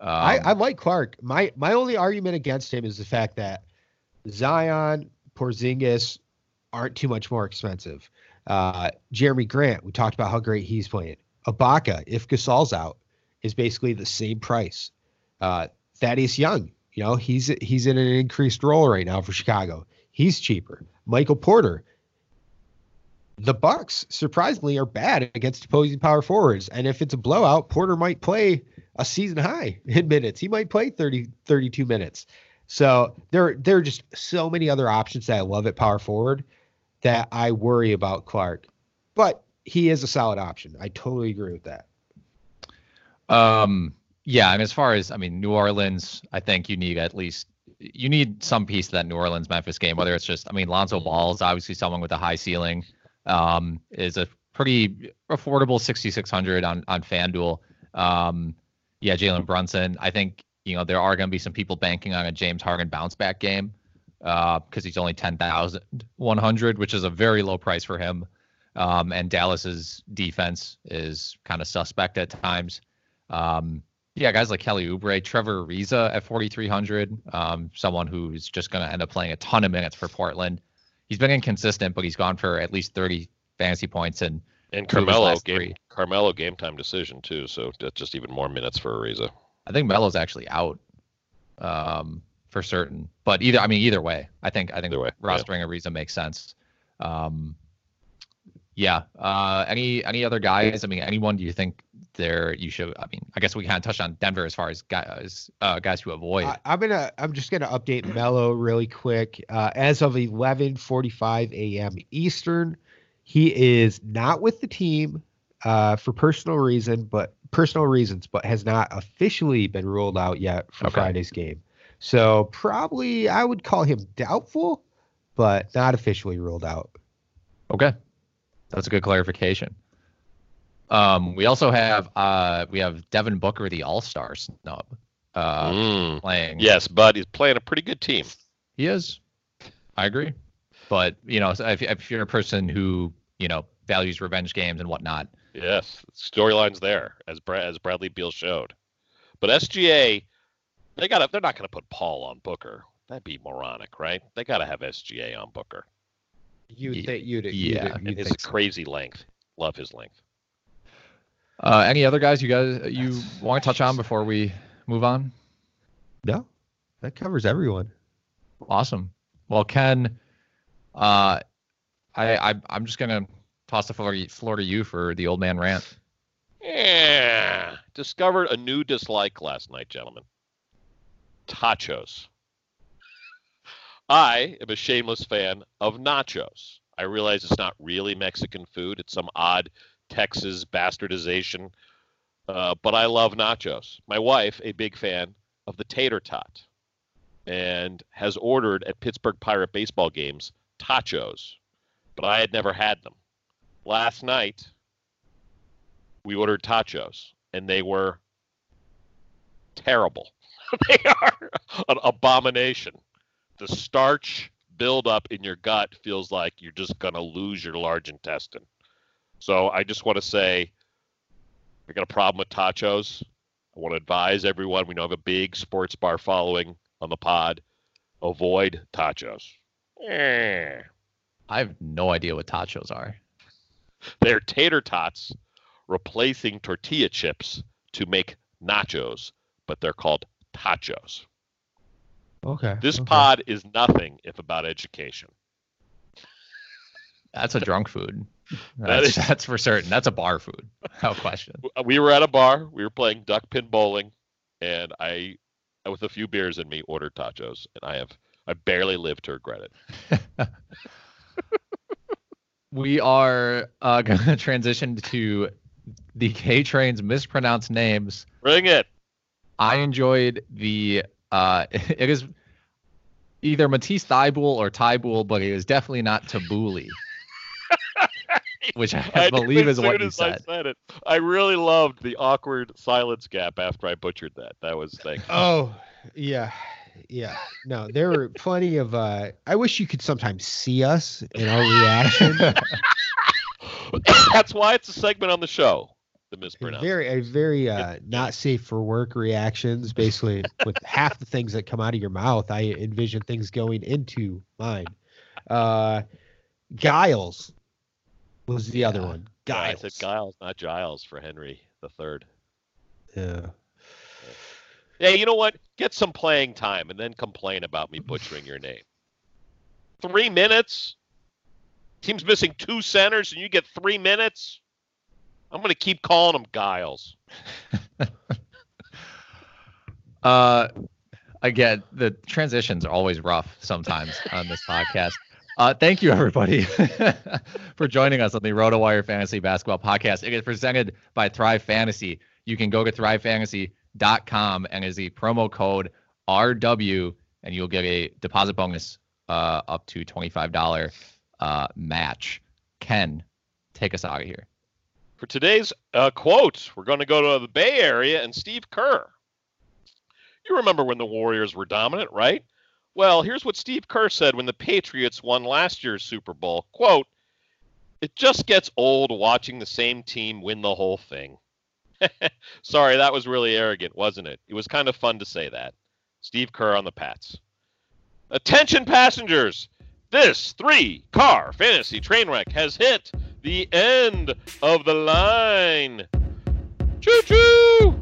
I, Um, I like Clarke. My my only argument against him is the fact that Zion, Porzingis aren't too much more expensive. Uh, Jerami Grant, we talked about how great he's playing. Ibaka, if Gasol's out, is basically the same price. Uh, Thaddeus Young, you know, he's he's in an increased role right now for Chicago. He's cheaper. Michael Porter, the Bucks surprisingly are bad against opposing power forwards. And if it's a blowout, Porter might play a season high in minutes. He might play 30, 32 minutes. So there, there are just so many other options that I love at power forward that I worry about Clarke. But he is a solid option. I totally agree with that. Um, yeah, I mean, as far as I mean, New Orleans, I think you need at least you need some piece of that New Orleans Memphis game. Whether it's just, I mean, Lonzo mm-hmm. Ball is obviously someone with a high ceiling. Um, is a pretty affordable 6,600 on on FanDuel. Um, yeah, Jalen Brunson. I think you know there are going to be some people banking on a James Harden bounce back game because uh, he's only 10,100, which is a very low price for him. Um, and Dallas's defense is kind of suspect at times. Um, yeah, guys like Kelly Oubre, Trevor Ariza at 4,300, um, someone who's just going to end up playing a ton of minutes for Portland. He's been inconsistent, but he's gone for at least 30 fantasy points and and Carmelo game three. Carmelo game time decision too, so that's just even more minutes for Ariza. I think Melo's actually out um, for certain, but either I mean either way, I think I think way, rostering yeah. Ariza makes sense. Um, yeah. Uh, any any other guys? I mean, anyone do you think there you should? I mean, I guess we kind of touched on Denver as far as guys uh, guys to avoid. I, am gonna I'm just gonna update Melo really quick. Uh, as of 11:45 a.m. Eastern, he is not with the team uh, for personal reason, but personal reasons, but has not officially been ruled out yet for okay. Friday's game. So probably I would call him doubtful, but not officially ruled out. Okay. That's a good clarification. Um, we also have uh, we have Devin Booker, the All Star snub, uh, mm. playing. Yes, but he's playing a pretty good team. He is. I agree. But you know, if, if you're a person who you know values revenge games and whatnot, yes, storylines there as Brad, as Bradley Beal showed. But SGA, they got they're not going to put Paul on Booker. That'd be moronic, right? They got to have SGA on Booker. You yeah. think you'd yeah, you'd, you'd his crazy so. length. Love his length. Uh, any other guys you guys you want to touch on before we move on? No, that covers everyone. Awesome. Well, Ken, uh, I, I I'm just gonna toss the floor, floor to you for the old man rant. Yeah, discovered a new dislike last night, gentlemen. Tachos. I am a shameless fan of nachos. I realize it's not really Mexican food, it's some odd Texas bastardization, uh, but I love nachos. My wife, a big fan of the tater tot, and has ordered at Pittsburgh Pirate baseball games tachos, but I had never had them. Last night, we ordered tachos, and they were terrible. they are an abomination the starch buildup in your gut feels like you're just going to lose your large intestine. So I just want to say, I got a problem with tachos. I want to advise everyone. We know I have a big sports bar following on the pod. Avoid tachos. Eh. I have no idea what tachos are. They're tater tots replacing tortilla chips to make nachos, but they're called tachos. Okay. This okay. pod is nothing if about education. That's a drunk food. That's, that is, that's for certain. That's a bar food. No question. We were at a bar. We were playing duck pin bowling, and I, with a few beers in me, ordered tachos, and I have I barely lived to regret it. we are uh, going to transition to the K Train's mispronounced names. Bring it. I enjoyed the uh, it is either Matisse Thybulle or Thybulle, but it is definitely not Tabuli. which I, I believe is what you said. I said it. I really loved the awkward silence gap after I butchered that. That was thank Oh, yeah. Yeah. No, there were plenty of uh I wish you could sometimes see us in our reaction. That's why it's a segment on the show the mispronunciation. Very, a very uh, not safe for work reactions. Basically, with half the things that come out of your mouth, I envision things going into mine. Uh, Giles was the other one. Giles. Yeah, I said Giles, not Giles for Henry the third. Yeah. Yeah, you know what? Get some playing time and then complain about me butchering your name. Three minutes? Team's missing two centers and you get three minutes. I'm going to keep calling them Giles. uh, again, the transitions are always rough sometimes on this podcast. Uh, thank you, everybody, for joining us on the RotoWire Fantasy Basketball Podcast. It is presented by Thrive Fantasy. You can go to thrivefantasy.com and as the promo code RW, and you'll get a deposit bonus uh, up to $25 uh, match. Ken, take us out of here. For today's uh, quote, we're going to go to the Bay Area and Steve Kerr. You remember when the Warriors were dominant, right? Well, here's what Steve Kerr said when the Patriots won last year's Super Bowl. Quote, it just gets old watching the same team win the whole thing. Sorry, that was really arrogant, wasn't it? It was kind of fun to say that. Steve Kerr on the Pats. Attention passengers! This three car fantasy train wreck has hit the end of the line. Choo choo!